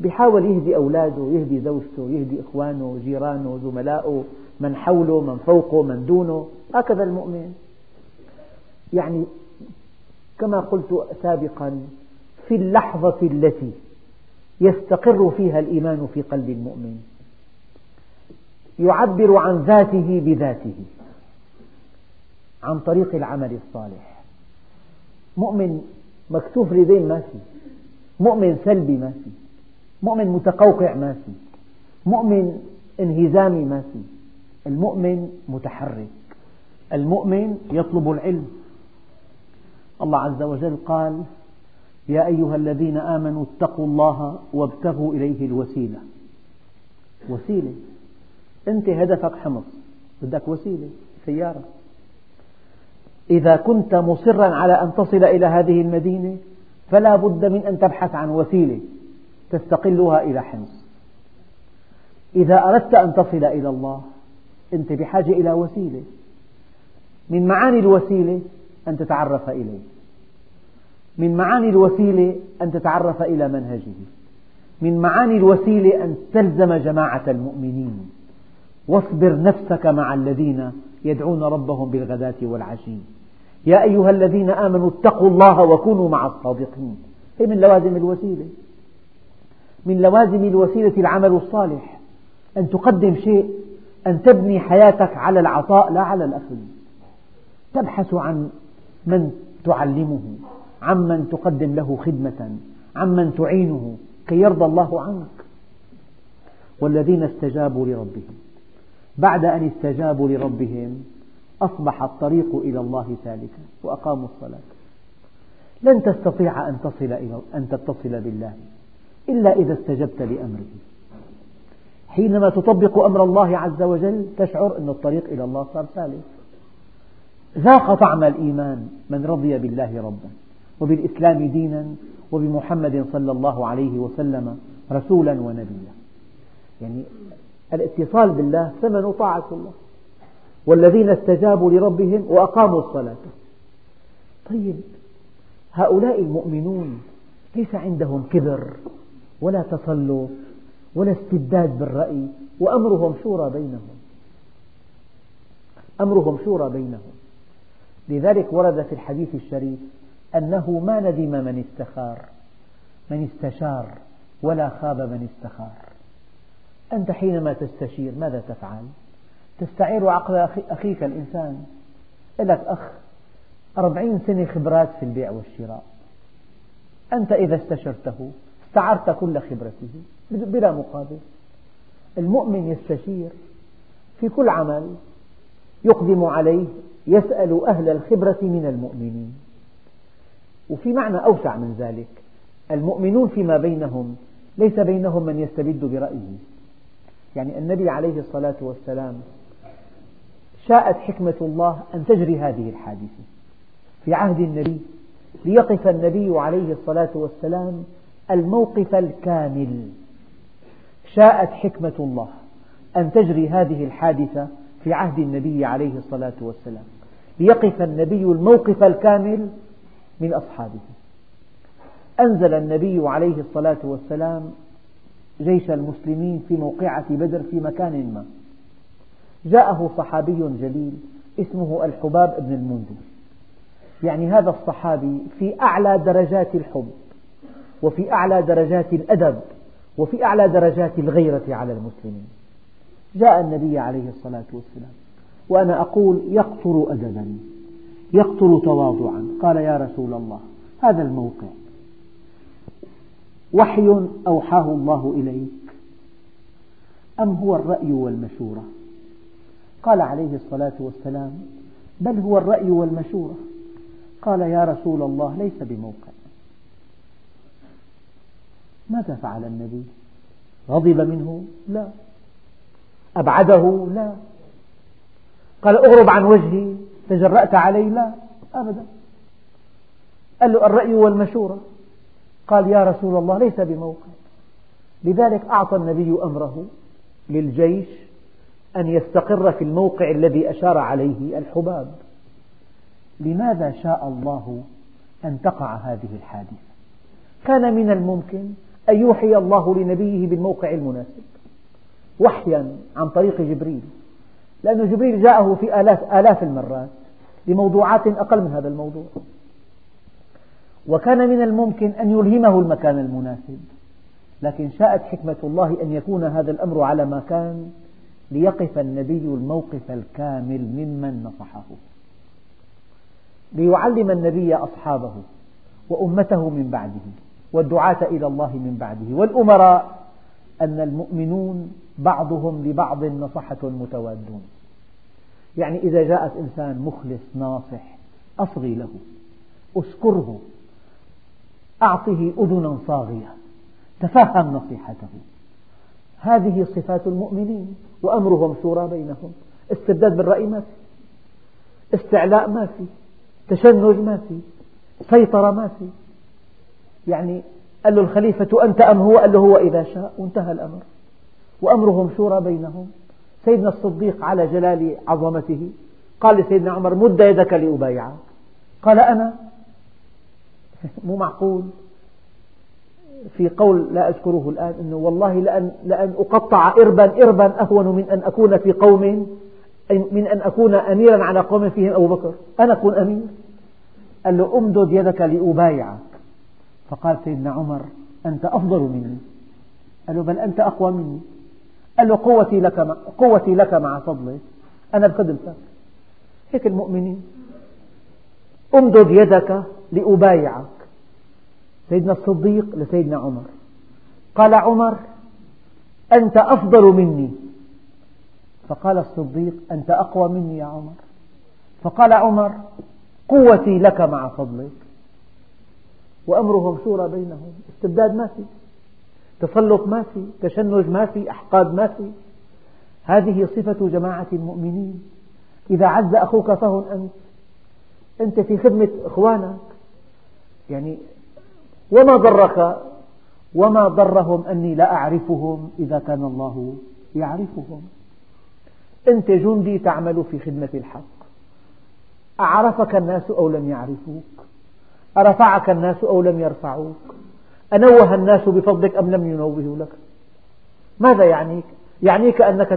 بيحاول يهدي أولاده يهدي زوجته يهدي إخوانه جيرانه زملائه من حوله من فوقه من دونه. هكذا المؤمن. يعني كما قلت سابقا في اللحظة التي يستقر فيها الإيمان في قلب المؤمن يعبر عن ذاته بذاته عن طريق العمل الصالح. مؤمن مكتوف ريدين ما في مؤمن سلبي ما في مؤمن متقوقع ما في مؤمن انهزامي ما في. المؤمن متحرك. المؤمن يطلب العلم. الله عز وجل قال يا أيها الذين آمنوا اتقوا الله وابتغوا إليه الوسيلة. وسيلة. أنت هدفك حمص. بدك وسيلة سيارة. إذا كنت مصرا على أن تصل إلى هذه المدينة فلا بد من أن تبحث عن وسيلة تستقلها إلى حمص. إذا أردت أن تصل إلى الله أنت بحاجة إلى وسيلة. من معاني الوسيلة أن تتعرف إليه. من معاني الوسيلة أن تتعرف إلى منهجه. من معاني الوسيلة أن تلزم جماعة المؤمنين. واصبر نفسك مع الذين يدعون ربهم بالغداة والعشي. يا أيها الذين آمنوا اتقوا الله وكونوا مع الصادقين. هي من لوازم الوسيلة. من لوازم الوسيلة العمل الصالح. أن تقدم شيء أن تبني حياتك على العطاء لا على الأخذ. تبحث عن من تعلمه عمن تقدم له خدمة عمن تعينه كي يرضى الله عنك. والذين استجابوا لربهم. بعد أن استجابوا لربهم أصبح الطريق إلى الله سالكا وأقاموا الصلاة. لن تستطيع أن تصل إلى أن تتصل بالله إلا إذا استجبت لأمره. حينما تطبق أمر الله عز وجل تشعر أن الطريق إلى الله صار سالك ذاق طعم الإيمان من رضي بالله ربا وبالإسلام دينا وبمحمد صلى الله عليه وسلم رسولا ونبيا. يعني الاتصال بالله ثمن طاعة الله. والذين استجابوا لربهم وأقاموا الصلاة. طيب هؤلاء المؤمنون ليس عندهم كبر ولا تسلط ولا استبداد بالرأي وأمرهم شورى بينهم. أمرهم شورى بينهم. لذلك ورد في الحديث الشريف أنه ما ندم من استخار من استشار ولا خاب من استخار. أنت حينما تستشير ماذا تفعل؟ تستعير عقل أخيك الإنسان. لك أخ أربعين سنة خبرات في البيع والشراء. أنت إذا استشرته استعرت كل خبرته. بلا مقابل. المؤمن يستشير في كل عمل يقدم عليه يسأل أهل الخبرة من المؤمنين. وفي معنى أوسع من ذلك المؤمنون فيما بينهم ليس بينهم من يستبد برأيه. يعني النبي عليه الصلاة والسلام شاءت حكمة الله أن تجري هذه الحادثة. في عهد النبي ليقف النبي عليه الصلاة والسلام الموقف الكامل. شاءت حكمة الله أن تجري هذه الحادثة في عهد النبي عليه الصلاة والسلام. ليقف النبي الموقف الكامل من أصحابه. أنزل النبي عليه الصلاة والسلام جيش المسلمين في موقعة بدر في مكان ما. جاءه صحابي جليل اسمه الحباب بن المنذر. يعني هذا الصحابي في أعلى درجات الحب وفي أعلى درجات الأدب. وفي أعلى درجات الغيرة على المسلمين. جاء النبي عليه الصلاة والسلام وأنا أقول يقطر أدبا يقطر تواضعا. قال يا رسول الله هذا الموقع. وحي أوحاه الله إليك؟ أم هو الرأي والمشورة؟ قال عليه الصلاة والسلام بل هو الرأي والمشورة. قال يا رسول الله ليس بموقع. ماذا فعل النبي؟ غضب منه؟ لا. أبعده؟ لا. قال اغرب عن وجهي تجرأت علي؟ لا. أبدا. قال له الرأي والمشورة قال يا رسول الله ليس بموقع لذلك أعطى النبي أمره للجيش أن يستقر في الموقع الذي أشار عليه الحباب. لماذا شاء الله أن تقع هذه الحادثة؟ كان من الممكن أن يوحي الله لنبيه بالموقع المناسب. وحيا عن طريق جبريل. لأن جبريل جاءه في آلاف, آلاف المرات لموضوعات أقل من هذا الموضوع. وكان من الممكن أن يلهمه المكان المناسب. لكن شاءت حكمة الله أن يكون هذا الأمر على ما كان ليقف النبي الموقف الكامل ممن نصحه. ليعلم النبي أصحابه وأمته من بعده. والدعاة إلى الله من بعده. والأمراء أن المؤمنون بعضهم لبعض نصحة متوادون. يعني إذا جاءك إنسان مخلص ناصح أصغي له أشكره أعطه أذنا صاغية تفهم نصيحته. هذه صفات المؤمنين وأمرهم شورى بينهم استبداد بالرأي ما في استعلاء ما في تشنج ما في سيطرة ما في. يعني قال له الخليفة أنت أم هو؟ قال له هو إذا شاء. وانتهى الأمر. وأمرهم شورى بينهم. سيدنا الصديق على جلال عظمته. قال لسيدنا عمر مد يدك لأبايعك. قال أنا؟ مو معقول. في قول لا أذكره الآن أنه والله لأن, لأن أقطع إربا إربا أهون من أن أكون في قوم من أن أكون أميرا على قوم فيهم أبو بكر. أنا أكون أمير. قال له أمدد يدك لأبايعك. فقال سيدنا عمر أنت أفضل مني. قال له بل أنت أقوى مني. قال له قوتي لك مع, قوتي لك مع فضلك. أنا بخدمتك هيك المؤمنين. امدد يدك لأبايعك. سيدنا الصديق لسيدنا عمر. قال عمر أنت أفضل مني. فقال الصديق أنت أقوى مني يا عمر. فقال عمر قوتي لك مع فضلك. وأمرهم شورى بينهم. استبداد ما في تسلط ما في تشنج ما في أحقاد ما في. هذه صفة جماعة المؤمنين. إذا عز أخوك فهن أنت. أنت في خدمة إخوانك. يعني وما ضرك وما ضرهم أني لا أعرفهم إذا كان الله يعرفهم. أنت جندي تعمل في خدمة الحق. أعرفك الناس أو لم يعرفوك؟ أرفعك الناس أو لم يرفعوك؟ أنوه الناس بفضلك أم لم ينوهوا لك؟ ماذا يعنيك؟ يعنيك أنك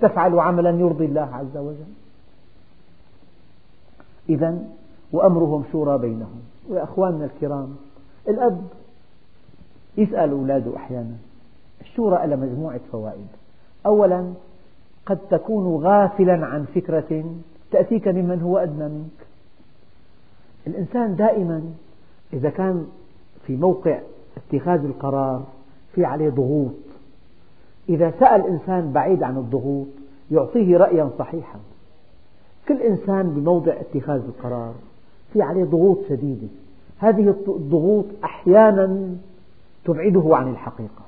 تفعل عملا يرضي الله عز وجل. إذا وأمرهم شورى بينهم. ويا أخواننا الكرام الأب يسأل أولاده أحيانا الشورى لها مجموعة فوائد. أولا قد تكون غافلا عن فكرة تأتيك ممن هو أدنى منك. الإنسان دائما إذا كان في موقع اتخاذ القرار في عليه ضغوط إذا سأل إنسان بعيد عن الضغوط يعطيه رأيا صحيحا. كل إنسان بموضع اتخاذ القرار في عليه ضغوط شديدة. هذه الضغوط أحيانا تبعده عن الحقيقة.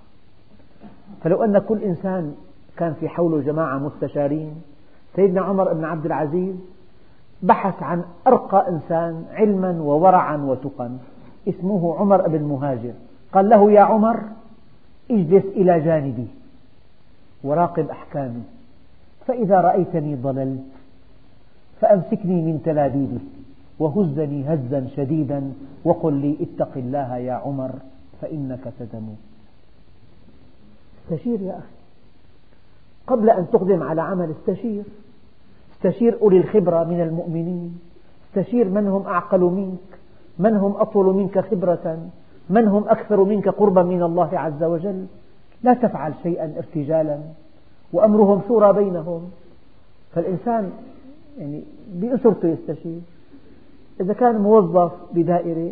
فلو أن كل إنسان كان في حوله جماعة مستشارين سيدنا عمر بن عبد العزيز بحث عن أرقى إنسان علما وورعا وتقى اسمه عمر بن مهاجر. قال له يا عمر اجلس إلى جانبي وراقب أحكامي. فإذا رأيتني ضللت فأمسكني من تلابيبي وهزني هزا شديدا وقل لي اتق الله يا عمر فإنك ستموت. استشير يا أخي. قبل أن تقدم على عمل استشير استشير أولي الخبرة من المؤمنين. استشير من هم أعقل منك. من هم أطول منك خبرة. من هم أكثر منك قربا من الله عز وجل. لا تفعل شيئا ارتجالا. وأمرهم شورى بينهم. فالإنسان يعني بأسرته يستشير. إذا كان موظف بدائرة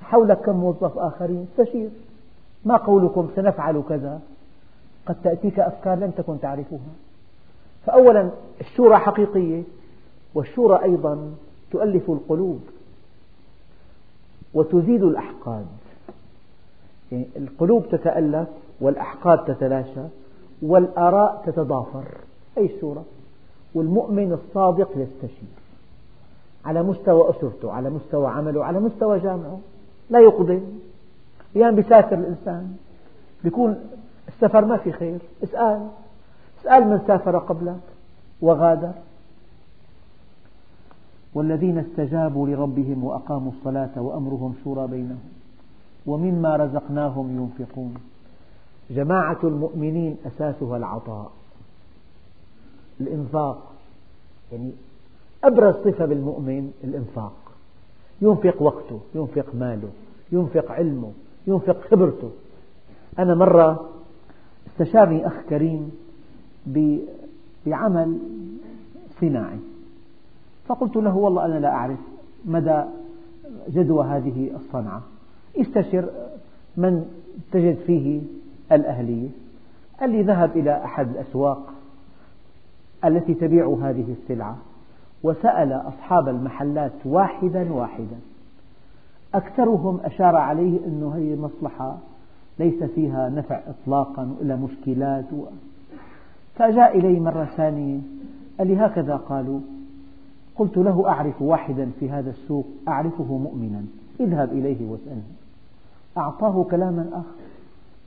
حولك كم موظف آخرين استشير. ما قولكم سنفعل كذا؟ قد تأتيك أفكار لم تكن تعرفها. فأولا الشورى حقيقية والشورى أيضا تؤلف القلوب وتزيد الأحقاد. يعني القلوب تتألف والأحقاد تتلاشى والآراء تتضافر. أي الشورى والمؤمن الصادق يستشير. على مستوى أسرته على مستوى عمله على مستوى جامعه. لا يقدم أحيانا بيسافر الإنسان. بيكون السفر ما في خير. اسأل اسأل من سافر قبلك وغادر. والذين استجابوا لربهم وأقاموا الصلاة وأمرهم شورى بينهم ومما رزقناهم ينفقون. جماعة المؤمنين أساسها العطاء الإنفاق يعني أبرز صفة بالمؤمن الإنفاق. ينفق وقته ينفق ماله ينفق علمه ينفق خبرته. أنا مرة استشارني أخ كريم بعمل صناعي. فقلت له والله أنا لا أعرف مدى جدوى هذه الصنعة. استشر من تجد فيه الأهلية. قال لي ذهب إلى أحد الأسواق التي تبيع هذه السلعة وسأل أصحاب المحلات واحدا واحدا. أكثرهم أشار عليه أن هذه المصلحة ليس فيها نفع إطلاقا إلا مشكلات و... فجاء إلي مرة ثانية قال لي هكذا قالوا؟ قلت له أعرف واحدا في هذا السوق أعرفه مؤمنا. اذهب إليه واسأله. أعطاه كلاما آخر.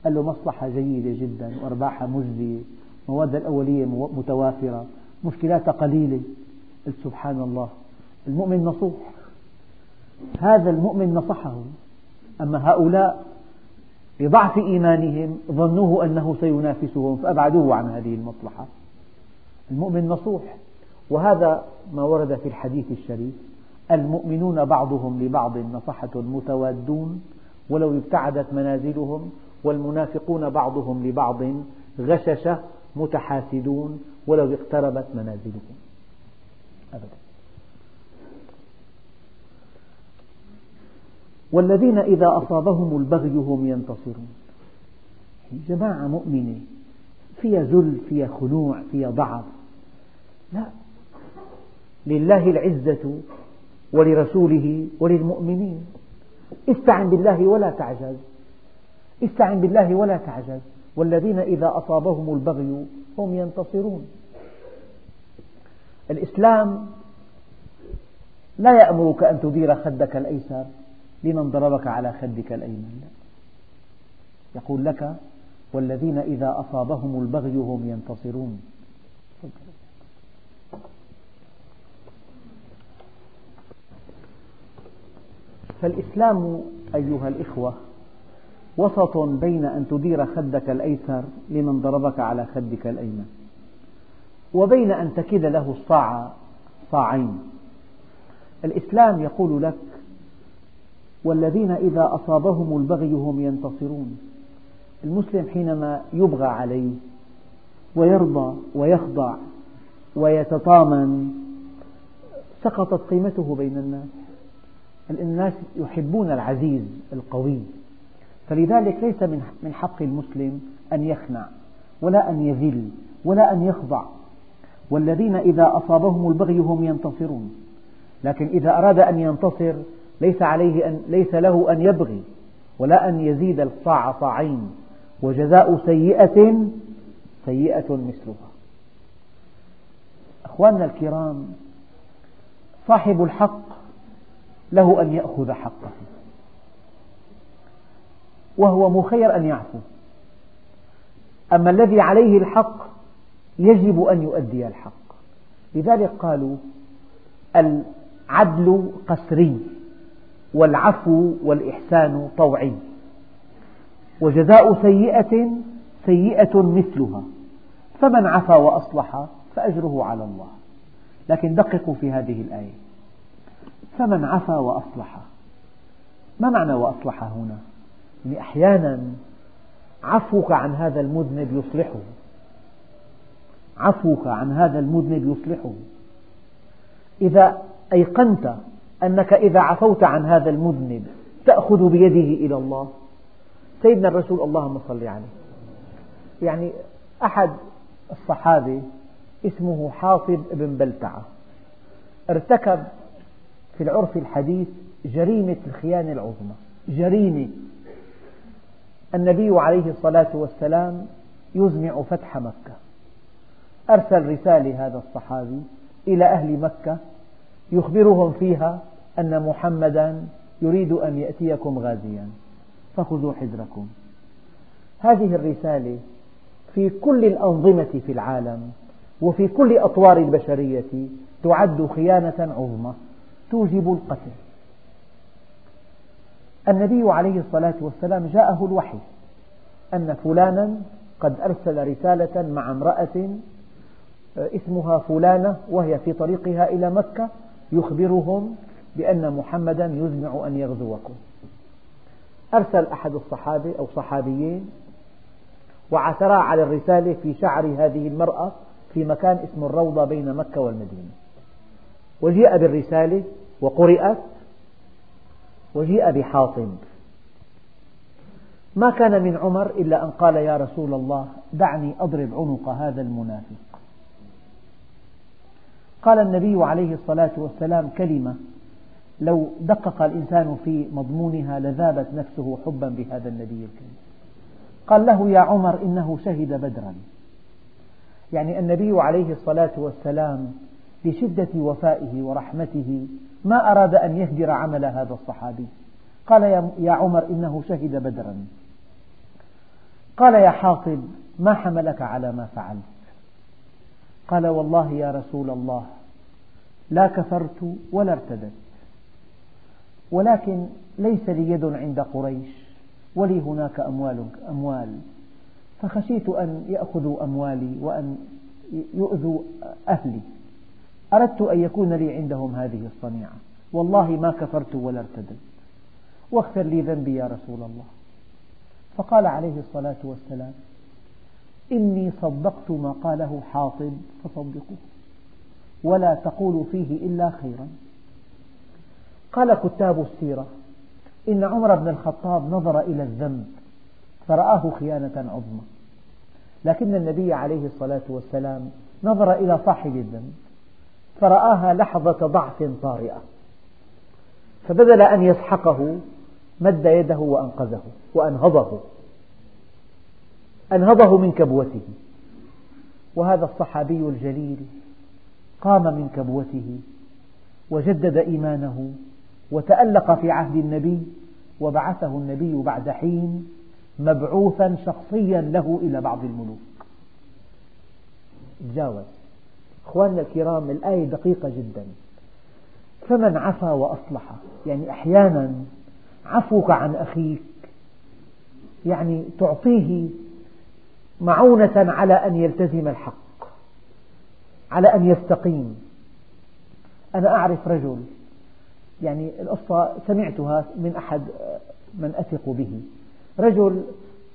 قال له مصلحة جيدة جدا وأرباحها مجزية مواد الأولية متوافرة مشكلاتها قليلة. قلت سبحان الله المؤمن نصوح. هذا المؤمن نصحه. أما هؤلاء لضعف إيمانهم ظنوه أنه سينافسهم فأبعدوه عن هذه المصلحة. المؤمن نصوح. وهذا ما ورد في الحديث الشريف. المؤمنون بعضهم لبعض نصحة متوادون ولو ابتعدت منازلهم والمنافقون بعضهم لبعض غششة متحاسدون ولو اقتربت منازلهم. أبدا. والذين إذا أصابهم البغي هم ينتصرون. جماعة مؤمنة فيها ذل فيها خنوع فيها ضعف. لا. لله العزة ولرسوله وللمؤمنين. استعن بالله ولا تعجز. استعن بالله ولا تعجز. والذين إذا أصابهم البغي هم ينتصرون. الإسلام لا يأمرك أن تدير خدك الأيسر. لمن ضربك على خدك الأيمن لا. يقول لك والذين إذا أصابهم البغي هم ينتصرون فالإسلام أيها الإخوة وسط بين أن تدير خدك الأيسر لمن ضربك على خدك الأيمن وبين أن تكل له الصاع صاعين الإسلام يقول لك والذين إذا أصابهم البغي هم ينتصرون. المسلم حينما يبغى عليه ويرضى ويخضع ويتطامن سقطت قيمته بين الناس. الناس يحبون العزيز القوي. فلذلك ليس من حق المسلم أن يخنع ولا أن يذل ولا أن يخضع. والذين إذا أصابهم البغي هم ينتصرون. لكن إذا أراد أن ينتصر ليس عليه أن ليس له أن يبغي ولا أن يزيد الصاع صاعين. وجزاء سيئة سيئة مثلها. أخواننا الكرام صاحب الحق له أن يأخذ حقه. وهو مخير أن يعفو. أما الذي عليه الحق يجب أن يؤدي الحق. لذلك قالوا العدل قسري. والعفو والإحسان طوعي. وجزاء سيئة سيئة مثلها. فمن عفا وأصلح فأجره على الله. لكن دققوا في هذه الآية. فمن عفا وأصلح. ما معنى وأصلح هنا؟ يعني أحيانا عفوك عن هذا المذنب يصلحه. عفوك عن هذا المذنب يصلحه. إذا أيقنت أنك إذا عفوت عن هذا المذنب تأخذ بيده إلى الله. سيدنا الرسول اللهم صل عليه. يعني أحد الصحابة اسمه حاطب بن بلتعة. ارتكب في العرف الحديث جريمة الخيانة العظمى. جريمة. النبي عليه الصلاة والسلام يزمع فتح مكة. أرسل رسالة هذا الصحابي إلى أهل مكة يخبرهم فيها أن محمدا يريد أن يأتيكم غازيا. فخذوا حذركم. هذه الرسالة في كل الأنظمة في العالم وفي كل أطوار البشرية تعد خيانة عظمى توجب القتل. النبي عليه الصلاة والسلام جاءه الوحي أن فلانا قد أرسل رسالة مع امرأة اسمها فلانة وهي في طريقها إلى مكة يخبرهم بأن محمدا يزمع أن يغزوكم. أرسل أحد الصحابة أو صحابيين وعثرا على الرسالة في شعر هذه المرأة في مكان اسمه الروضة بين مكة والمدينة. وجيء بالرسالة وقرأت وجيء بحاطب ما كان من عمر إلا أن قال يا رسول الله دعني أضرب عنق هذا المنافق. قال النبي عليه الصلاة والسلام كلمة لو دقق الإنسان في مضمونها لذابت نفسه حبا بهذا النبي الكريم. قال له يا عمر إنه شهد بدرا. يعني النبي عليه الصلاة والسلام لشدة وفائه ورحمته ما أراد أن يهدر عمل هذا الصحابي. قال يا عمر إنه شهد بدرا. قال يا حاطب ما حملك على ما فعلت؟ قال والله يا رسول الله لا كفرت ولا ارتدت. ولكن ليس لي يد عند قريش ولي هناك أموال, أموال. فخشيت أن يأخذوا أموالي وأن يؤذوا أهلي. أردت أن يكون لي عندهم هذه الصنيعة. والله ما كفرت ولا ارتدت. واغفر لي ذنبي يا رسول الله. فقال عليه الصلاة والسلام إني صدقت ما قاله حاطب فصدقوه. ولا تقولوا فيه إلا خيرا. قال كتاب السيرة. إن عمر بن الخطاب نظر إلى الذنب فرآه خيانة عظمى. لكن النبي عليه الصلاة والسلام نظر إلى صاحب الذنب فرآها لحظة ضعف طارئة. فبدل أن يسحقه مد يده وأنقذه وأنهضه. أنهضه من كبوته. وهذا الصحابي الجليل قام من كبوته وجدد إيمانه وتألق في عهد النبي وبعثه النبي بعد حين مبعوثا شخصيا له إلى بعض الملوك. تجاوز أخواننا الكرام الآية دقيقة جدا. فمن عفا وأصلح يعني أحيانا عفوك عن أخيك يعني تعطيه معونة على أن يلتزم الحق على أن يستقيم. أنا أعرف رجل يعني القصة سمعتها من أحد من أثق به. رجل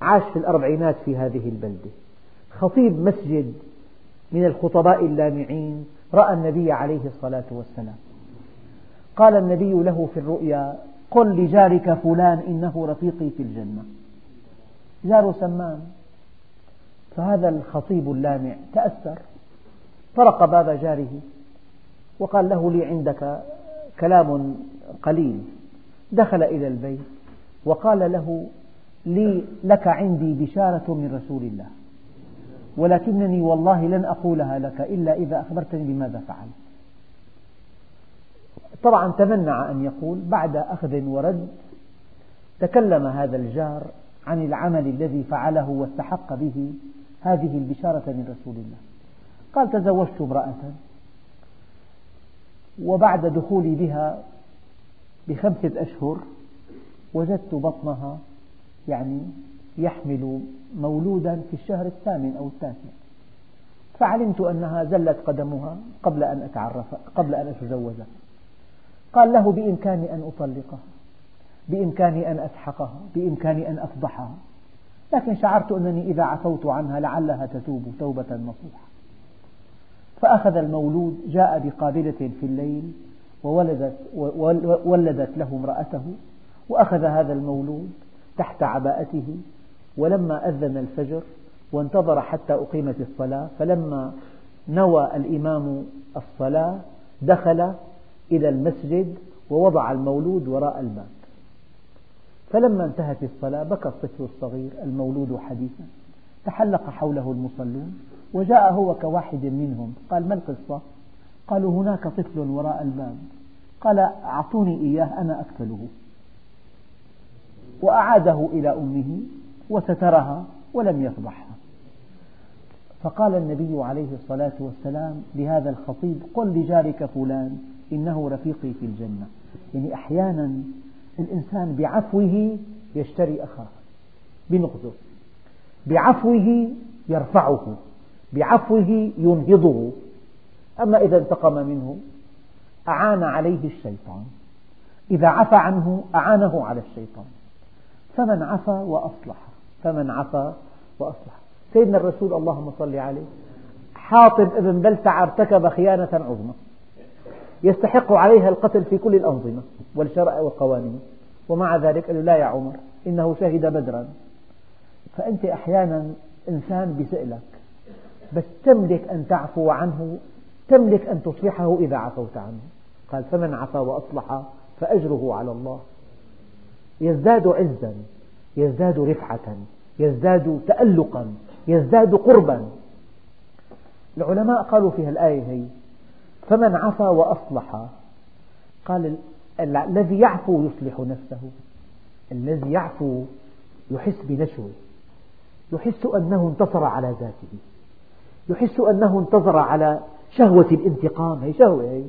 عاش في الأربعينات في هذه البلدة. خطيب مسجد من الخطباء اللامعين. رأى النبي عليه الصلاة والسلام. قال النبي له في الرؤيا قل لجارك فلان إنه رفيقي في الجنة. جاره سمان فهذا الخطيب اللامع تأثر. طرق باب جاره وقال له لي عندك كلام قليل. دخل إلى البيت وقال له لي لك عندي بشارة من رسول الله ولكنني والله لن أقولها لك إلا إذا أخبرتني بماذا فعلت. طبعا تمنع أن يقول بعد أخذ ورد تكلم هذا الجار عن العمل الذي فعله واستحق به هذه البشارة من رسول الله. قال تزوجت امرأة وبعد دخولي بها بخمسة أشهر وجدت بطنها يعني يحمل مولودا في الشهر الثامن أو التاسع. فعلمت أنها زلت قدمها قبل أن أتعرف قبل أن أتزوجها قال له بإمكاني أن أطلقها بإمكاني أن أسحقها بإمكاني أن أفضحها. لكن شعرت أنني إذا عفوت عنها لعلها تتوب توبة نصوحة. فأخذ المولود جاء بقابلة في الليل وولدت, ولدت له امرأته وأخذ هذا المولود تحت عباءته ولما أذن الفجر وانتظر حتى أقيمت الصلاة فلما نوى الإمام الصلاة دخل إلى المسجد ووضع المولود وراء الباب. فلما انتهت الصلاة بكى الطفل الصغير المولود حديثا تحلق حوله المصلون وجاء هو كواحد منهم. قال ما القصة؟ قالوا هناك طفل وراء الباب. قال أعطوني إياه أنا أكفله وأعاده إلى أمه وسترها ولم يفضحها فقال النبي عليه الصلاة والسلام لهذا الخطيب قل لجارك فلان إنه رفيقي في الجنة. يعني أحيانا الإنسان بعفوه يشتري أخاه بنقذه بعفوه يرفعه. بعفوه ينهضه. أما إذا انتقم منه أعان عليه الشيطان. إذا عفى عنه أعانه على الشيطان. فمن عفا وأصلح. فمن عفا وأصلح. سيدنا الرسول اللهم صل عليه حاطب ابن بلتع ارتكب خيانة عظمى. يستحق عليها القتل في كل الأنظمة والشرع والقوانين ومع ذلك قال لا يا عمر إنه شهد بدرا. فأنت أحيانا إنسان بسئلك بس تملك أن تعفو عنه تملك أن تصلحه إذا عفوت عنه. قال فمن عفا وأصلح فأجره على الله. يزداد عزا يزداد رفعة يزداد تألقا يزداد قربا. العلماء قالوا في الآية هي فمن عفا وأصلح. قال الذي يعفو يصلح نفسه الذي يعفو يحس بنشوة يحس أنه انتصر على ذاته. يحس أنه انتصر على شهوة الانتقام. هي شهوة هي.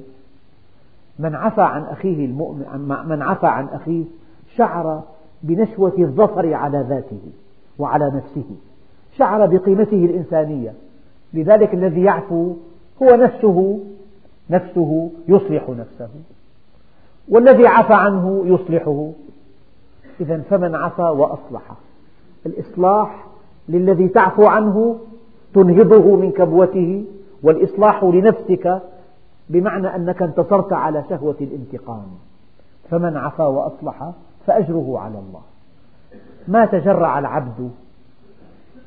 من عفى عن أخيه المؤمن من عفى عن أخيه شعر بنشوة الظفر على ذاته وعلى نفسه شعر بقيمته الإنسانية. لذلك الذي يعفو هو نفسه نفسه يصلح نفسه. والذي عفى عنه يصلحه. إذا فمن عفى وأصلح. الإصلاح للذي تعفو عنه تنهضه من كبوته والإصلاح لنفسك بمعنى أنك انتصرت على شهوة الانتقام. فمن عفا وأصلح فأجره على الله. ما تجرع العبد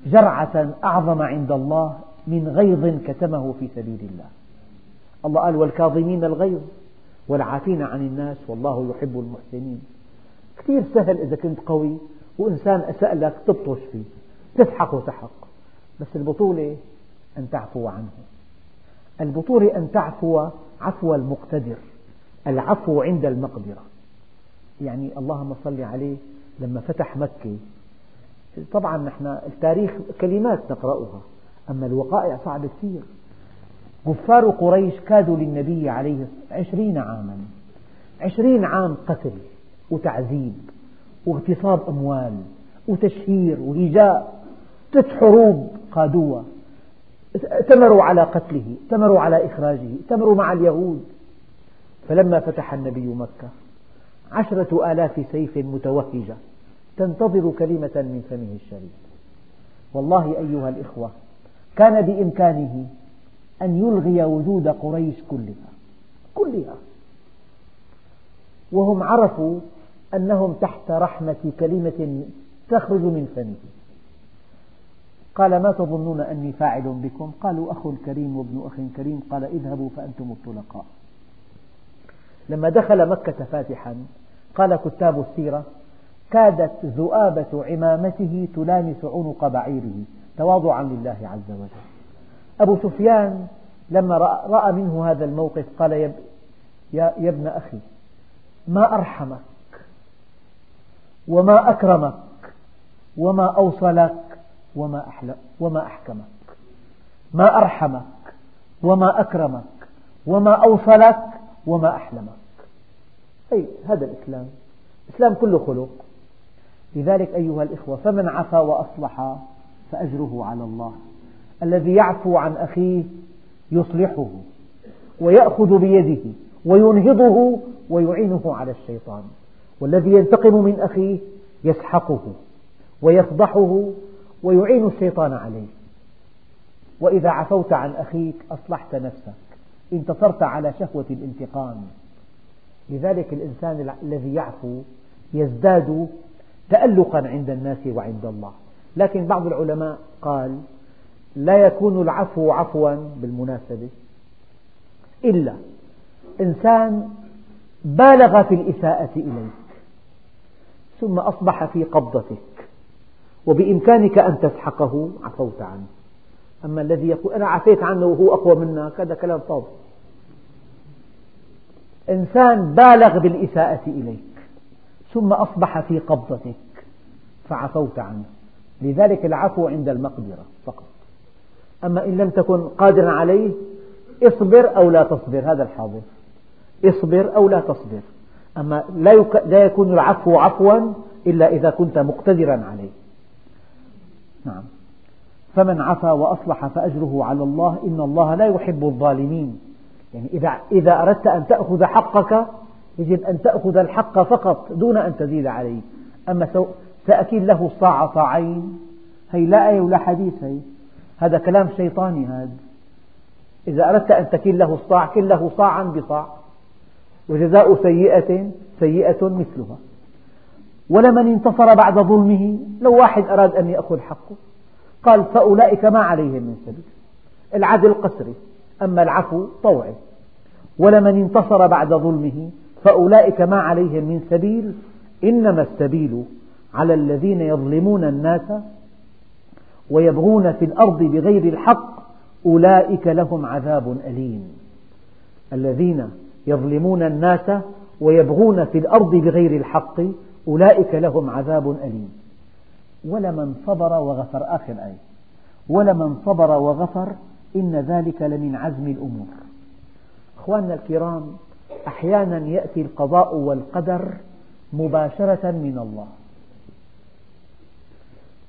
جرعة أعظم عند الله من غيظ كتمه في سبيل الله. الله قال والكاظمين الغيظ والعافين عن الناس والله يحب المحسنين. كثير سهل إذا كنت قوي وإنسان أساء لك تبطش فيه تسحق وتحق. بس البطولة أن تعفو عنه. البطولة أن تعفو عفو المقتدر. العفو عند المقدرة. يعني اللهم صل عليه لما فتح مكة. طبعا نحن التاريخ كلمات نقرأها أما الوقائع صعبة كثير. كفار قريش كادوا للنبي عليه عشرين عاما. عشرين عام قتل وتعذيب واغتصاب أموال وتشهير وهجاء. ست حروب قادوها ائتمروا على قتله ائتمروا على إخراجه ائتمروا مع اليهود. فلما فتح النبي مكة عشرة آلاف سيف متوهجة تنتظر كلمة من فمه الشريف. والله أيها الإخوة كان بإمكانه أن يلغي وجود قريش كلها كلها. وهم عرفوا أنهم تحت رحمة كلمة تخرج من فمه. قال ما تظنون أني فاعل بكم؟ قالوا أخ كريم وابن أخ كريم. قال اذهبوا فأنتم الطلقاء. لما دخل مكة فاتحا قال كتاب السيرة كادت ذؤابة عمامته تلامس عنق بعيره. تواضعا لله عز وجل. أبو سفيان لما رأى منه هذا الموقف قال يا ابن أخي ما أرحمك وما أكرمك وما أوصلك وما, وما أحكمك ما أرحمك وما أكرمك وما أوصلك وما أحلمك. أي هذا الإسلام. الإسلام كله خلق. لذلك أيها الإخوة فمن عفا وأصلح فأجره على الله. الذي يعفو عن أخيه يصلحه ويأخذ بيده وينهضه ويعينه على الشيطان. والذي ينتقم من أخيه يسحقه ويفضحه ويعين الشيطان عليه وإذا عفوت عن أخيك أصلحت نفسك. انتصرت على شهوة الانتقام. لذلك الإنسان الذي يعفو يزداد تألقا عند الناس وعند الله. لكن بعض العلماء قال لا يكون العفو عفوا بالمناسبة. إلا إنسان بالغ في الإساءة إليك. ثم أصبح في قبضتك وبإمكانك أن تسحقه. عفوت عنه. أما الذي يقول أنا عفيت عنه وهو أقوى منك هذا كلام فاضي. إنسان بالغ بالإساءة إليك ثم أصبح في قبضتك. فعفوت عنه. لذلك العفو عند المقدرة فقط. أما إن لم تكن قادرا عليه اصبر أو لا تصبر هذا الحاضر. اصبر أو لا تصبر. أما لا يكون العفو عفوا إلا إذا كنت مقتدرا عليه. نعم. فمن عفا وأصلح فأجره على الله إن الله لا يحب الظالمين. يعني إذا, إذا أردت أن تأخذ حقك يجب أن تأخذ الحق فقط دون أن تزيد عليه. أما سأكل له صاع صاعين. هي لا آية ولا حديث هي. هذا كلام شيطاني هذا. إذا أردت أن تكل له الصاع كل له صاعا بصاع. وجزاء سيئة سيئة مثلها. ولمن انتصر بعد ظلمه؟ لو واحد أراد أن يأخذ حقه. قال فأولئك ما عليهم من سبيل. العدل قسري أما العفو طوعي. ولمن انتصر بعد ظلمه؟ فأولئك ما عليهم من سبيل. إنما السبيل على الذين يظلمون الناس ويبغون في الأرض بغير الحق. أولئك لهم عذاب أليم. الذين يظلمون الناس ويبغون في الأرض بغير الحق أولئك لهم عذاب أليم. ولمن صبر وغفر آخر آية. ولمن صبر وغفر إن ذلك لمن عزم الأمور. أخواننا الكرام أحيانا يأتي القضاء والقدر مباشرة من الله.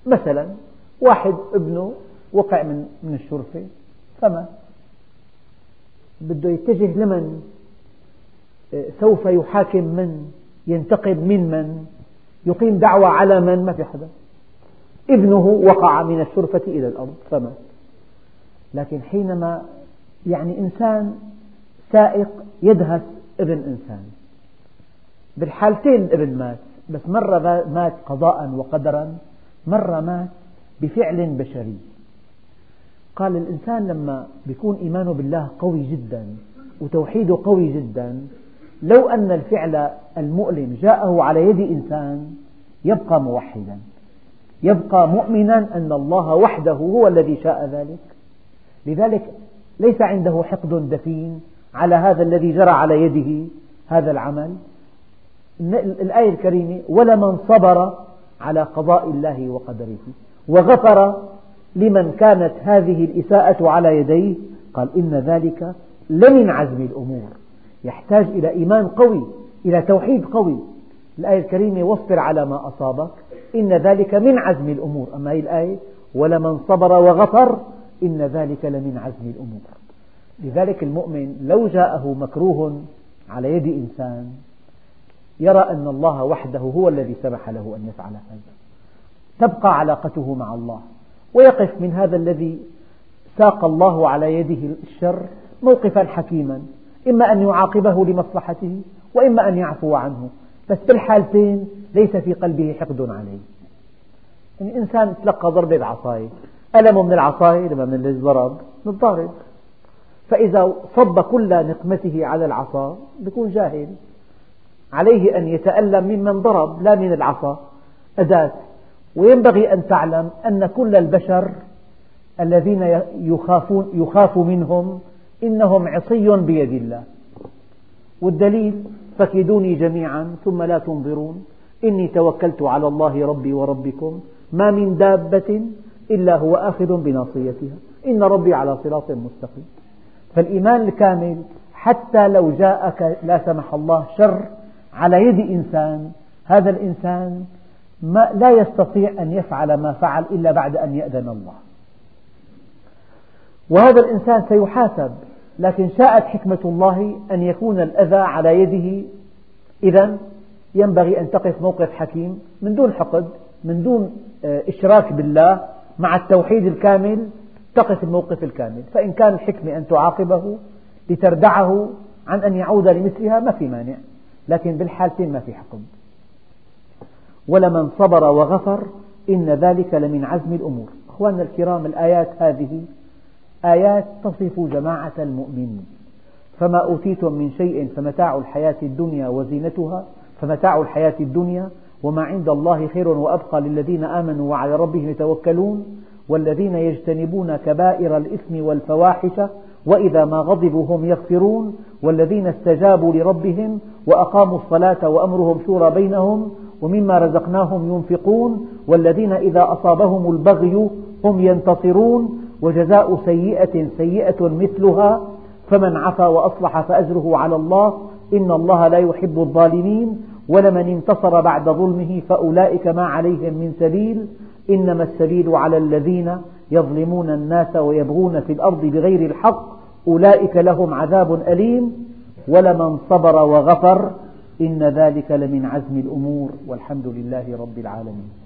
مثلا واحد ابنه وقع من من الشرفة فمات بده يتجه لمن؟ سوف يحاكم من؟ ينتقم من من؟ يقيم دعوة على من؟ ما في حدا. ابنه وقع من الشرفة إلى الأرض فمات لكن حينما يعني إنسان سائق يدهس ابن إنسان. بالحالتين الابن مات بس مرة مات قضاء وقدرا مرة مات بفعل بشري. قال الإنسان لما يكون إيمانه بالله قوي جدا وتوحيده قوي جدا لو أن الفعل المؤلم جاءه على يد إنسان يبقى موحدا. يبقى مؤمنا أن الله وحده هو الذي شاء ذلك. لذلك ليس عنده حقد دفين على هذا الذي جرى على يده هذا العمل. الآية الكريمة ولمن صبر على قضاء الله وقدره. وغفر لمن كانت هذه الإساءة على يديه. قال إن ذلك لمن عزم الأمور. يحتاج إلى إيمان قوي إلى توحيد قوي. الآية الكريمة واصبر على ما أصابك. إن ذلك من عزم الأمور. أما هذه الآية ولمن صبر وغفر إن ذلك لمن عزم الأمور. لذلك المؤمن لو جاءه مكروه على يد إنسان يرى أن الله وحده هو الذي سمح له أن يفعل هذا. تبقى علاقته مع الله. ويقف من هذا الذي ساق الله على يده الشر موقفا حكيما. إما أن يعاقبه لمصلحته وإما أن يعفو عنه. بس بالحالتين ليس في قلبه حقد عليه. يعني إنسان تلقى ضربة بعصاية ألمه من العصاية؟ لما من الضرب من الضارب فإذا صب كل نقمته على العصا يكون جاهل. عليه أن يتألم ممن ضرب لا من العصا. أداة. وينبغي أن تعلم أن كل البشر الذين يخافون يخاف منهم إنهم عصي بيد الله. والدليل فكيدوني جميعا ثم لا تنظرون. إني توكلت على الله ربي وربكم. ما من دابة إلا هو آخذ بناصيتها. إن ربي على صراط مستقيم. فالإيمان الكامل حتى لو جاءك لا سمح الله شر على يد إنسان هذا الإنسان ما لا يستطيع أن يفعل ما فعل إلا بعد أن يأذن الله. وهذا الإنسان سيحاسب لكن شاءت حكمة الله أن يكون الأذى على يده. إذا ينبغي أن تقف موقف حكيم من دون حقد من دون آه، إشراك بالله. مع التوحيد الكامل تقف الموقف الكامل. فإن كان الحكمة أن تعاقبه لتردعه عن أن يعود لمثلها ما في مانع لكن بالحالتين ما في حكم ولمن صبر وغفر إن ذلك لمن عزم الأمور. أخواننا الكرام الآيات هذه آيات تصف جماعة المؤمنين فما أوتيتم من شيء فمتاع الحياة الدنيا وزينتها فمتاع الحياة الدنيا وما عند الله خير وأبقى للذين آمنوا وعلى ربهم يتوكلون والذين يجتنبون كبائر الإثم والفواحش وإذا ما غضبوا هم يغفرون والذين استجابوا لربهم وأقاموا الصلاة وأمرهم شورى بينهم ومما رزقناهم ينفقون والذين إذا أصابهم البغي هم ينتصرون وجزاء سيئة سيئة مثلها فمن عفا وأصلح فأجره على الله إن الله لا يحب الظالمين ولمن انتصر بعد ظلمه فأولئك ما عليهم من سبيل إنما السبيل على الذين يظلمون الناس ويبغون في الأرض بغير الحق أولئك لهم عذاب أليم ولمن صبر وغفر إن ذلك لمن عزم الأمور والحمد لله رب العالمين.